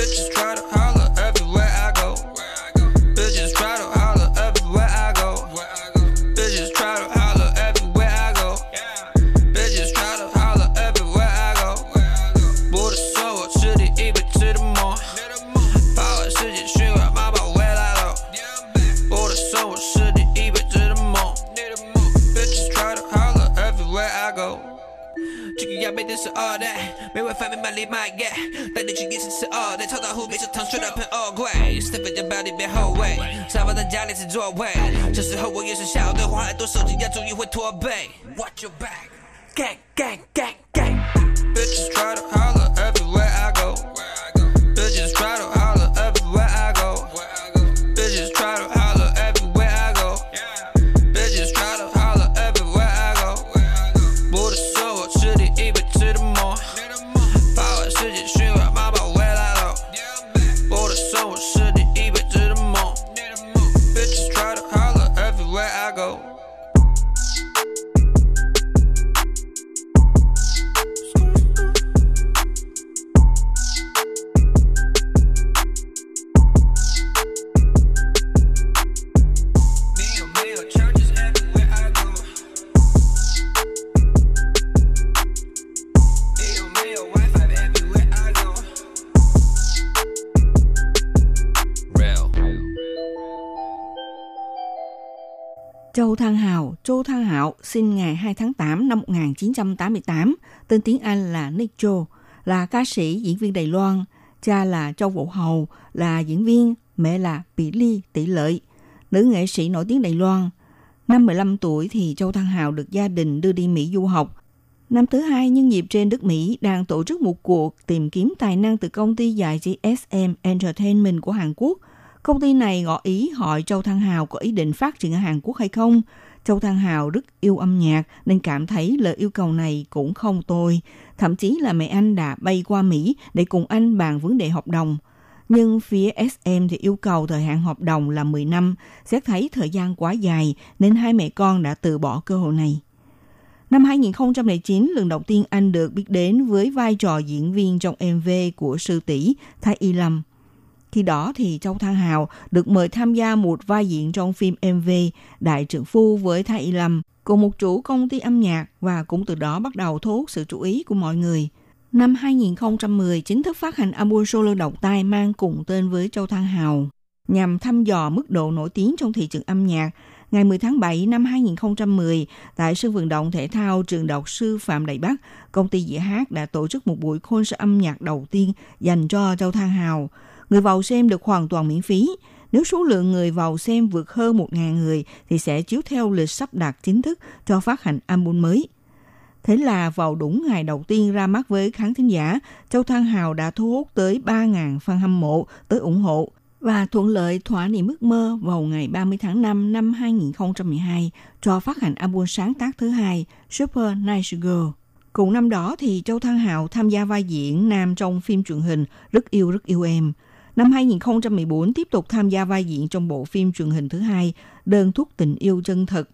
Bitches try to holler everywhere I go. Bitches try to holler everywhere I go. Bitches try to holler everywhere I go. Bitches try to holler everywhere I go. Både så og til det æble til det mor. Power til det syge, mig bare well out of. Både så og til det æble til det mor. Bitches try to holler everywhere I go. Chicken, y'all made this all that. 没办法明白你 my get，带你去夜市吃 all that，超大湖面是糖水的喷哦贵，step 在包里别后悔，沙发在家里是座位，这时候我也是笑的话，很多手机要注意会驼背。Watch your back, gang gang gang gang. Bitches try to holler everywhere I go. Châu Thăng Hào, Châu Thăng Hạo sinh ngày 2 tháng 8 năm 1988, tên tiếng Anh là Nick Châu, là ca sĩ, diễn viên Đài Loan. Cha là Châu Vũ Hầu, là diễn viên, mẹ là Bỉ Ly Tỷ Lợi, nữ nghệ sĩ nổi tiếng Đài Loan. Năm 15 tuổi thì Châu Thăng Hào được gia đình đưa đi Mỹ du học. Năm thứ hai, nhân dịp trên đất Mỹ đang tổ chức một cuộc tìm kiếm tài năng từ công ty giải trí SM Entertainment của Hàn Quốc. Công ty này ngỏ ý hỏi Châu Thăng Hào có ý định phát triển ở Hàn Quốc hay không. Châu Thăng Hào rất yêu âm nhạc nên cảm thấy lời yêu cầu này cũng không tồi. Thậm chí là mẹ anh đã bay qua Mỹ để cùng anh bàn vấn đề hợp đồng. Nhưng phía SM thì yêu cầu thời hạn hợp đồng là 10 năm, xét thấy thời gian quá dài nên hai mẹ con đã từ bỏ cơ hội này. Năm 2009, lần đầu tiên anh được biết đến với vai trò diễn viên trong MV của sư tỷ Thái Y Lâm. Khi đó thì Châu Thăng Hào được mời tham gia một vai diễn trong phim MV Đại trưởng phu với Thái Y Lâm cùng một chủ công ty âm nhạc và cũng từ đó bắt đầu thu hút sự chú ý của mọi người. Năm 2010 chính thức phát hành album solo đầu tay mang cùng tên với Châu Thăng Hào nhằm thăm dò mức độ nổi tiếng trong thị trường âm nhạc. Ngày 10 tháng 7 năm 2010, tại sân vận động thể thao trường đọc sư Phạm Đại Bắc, công ty dĩa hát đã tổ chức một buổi concert âm nhạc đầu tiên dành cho Châu Thăng Hào. Người vào xem được hoàn toàn miễn phí. Nếu số lượng người vào xem vượt hơn 1.000 người thì sẽ chiếu theo lịch sắp đặt chính thức cho phát hành album mới. Thế là vào đúng ngày đầu tiên ra mắt với khán thính giả, Châu Thăng Hào đã thu hút tới 3.000 fan hâm mộ tới ủng hộ và thuận lợi thỏa niềm ước mơ vào ngày 30 tháng 5 năm 2012 cho phát hành album sáng tác thứ hai Super Nice Girl. Cùng năm đó thì Châu Thăng Hào tham gia vai diễn nam trong phim truyền hình Rất yêu rất yêu em. Năm 2014 tiếp tục tham gia vai diễn trong bộ phim truyền hình thứ hai Đơn thuốc tình yêu chân thật.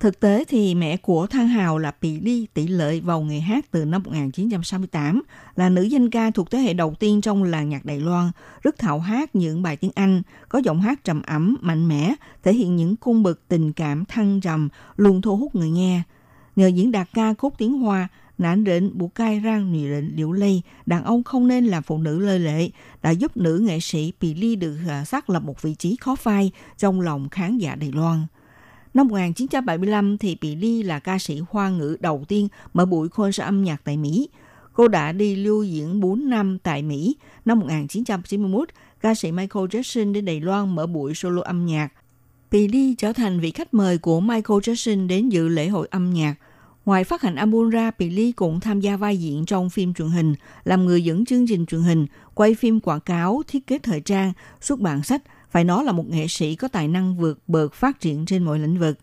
Thực tế thì mẹ của Thang Hào là Pì Ly tỷ lợi vào nghề hát từ năm 1968, là nữ danh ca thuộc thế hệ đầu tiên trong làng nhạc Đài Loan, rất thạo hát những bài tiếng Anh, có giọng hát trầm ấm, mạnh mẽ, thể hiện những cung bậc tình cảm thăng trầm, luôn thu hút người nghe. Nhờ diễn đạt ca khúc tiếng Hoa, nản định bù cai rang nị định liễu lây, đàn ông không nên làm phụ nữ lơi lệ, đã giúp nữ nghệ sĩ Pì Ly được à, xác lập một vị trí khó phai trong lòng khán giả Đài Loan. Năm 1975 thì Pì Ly là ca sĩ hoa ngữ đầu tiên mở buổi concert âm nhạc tại Mỹ. Cô đã đi lưu diễn 4 năm tại Mỹ. Năm 1991, ca sĩ Michael Jackson đến Đài Loan mở buổi solo âm nhạc. Pì Ly trở thành vị khách mời của Michael Jackson đến dự lễ hội âm nhạc. Ngoài phát hành album ra, Pì Ly cũng tham gia vai diễn trong phim truyền hình, làm người dẫn chương trình truyền hình, quay phim quảng cáo, thiết kế thời trang, xuất bản sách, phải nói là một nghệ sĩ có tài năng vượt bậc phát triển trên mọi lĩnh vực.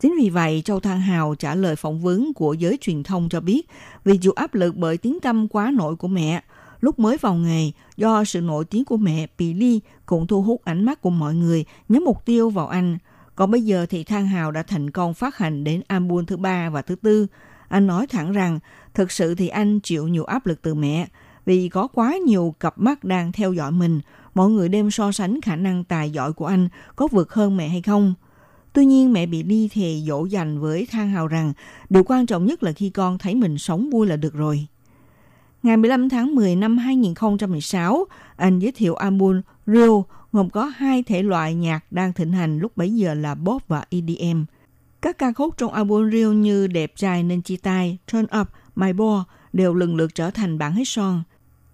Chính vì vậy, Châu Thang Hào trả lời phỏng vấn của giới truyền thông cho biết, vì chịu áp lực bởi tiếng tâm quá nổi của mẹ, lúc mới vào nghề, do sự nổi tiếng của mẹ, Pì Ly cũng thu hút ánh mắt của mọi người nhắm mục tiêu vào anh. Còn bây giờ thì Thang Hào đã thành công phát hành đến album thứ ba và thứ tư. Anh nói thẳng rằng, thực sự thì anh chịu nhiều áp lực từ mẹ, vì có quá nhiều cặp mắt đang theo dõi mình, mọi người đem so sánh khả năng tài giỏi của anh có vượt hơn mẹ hay không. Tuy nhiên mẹ bị ly thề dỗ dành với Thang Hào rằng điều quan trọng nhất là khi con thấy mình sống vui là được rồi. Ngày 15 tháng 10 năm 2016, anh giới thiệu album Real gồm có hai thể loại nhạc đang thịnh hành lúc bấy giờ là pop và EDM. Các ca khúc trong album Real như Đẹp trai nên chia tay, Turn Up, My Boy đều lần lượt trở thành bản hit song.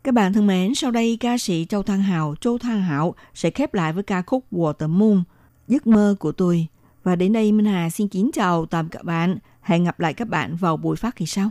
Các bạn thân mến, sau đây ca sĩ Châu Thăng Hào, Châu Thăng Hảo sẽ khép lại với ca khúc Water Moon, Giấc mơ của tôi. Và đến đây Minh Hà xin kính chào tạm các bạn. Hẹn gặp lại các bạn vào buổi phát kỳ sau.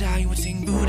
tell you a thing, boot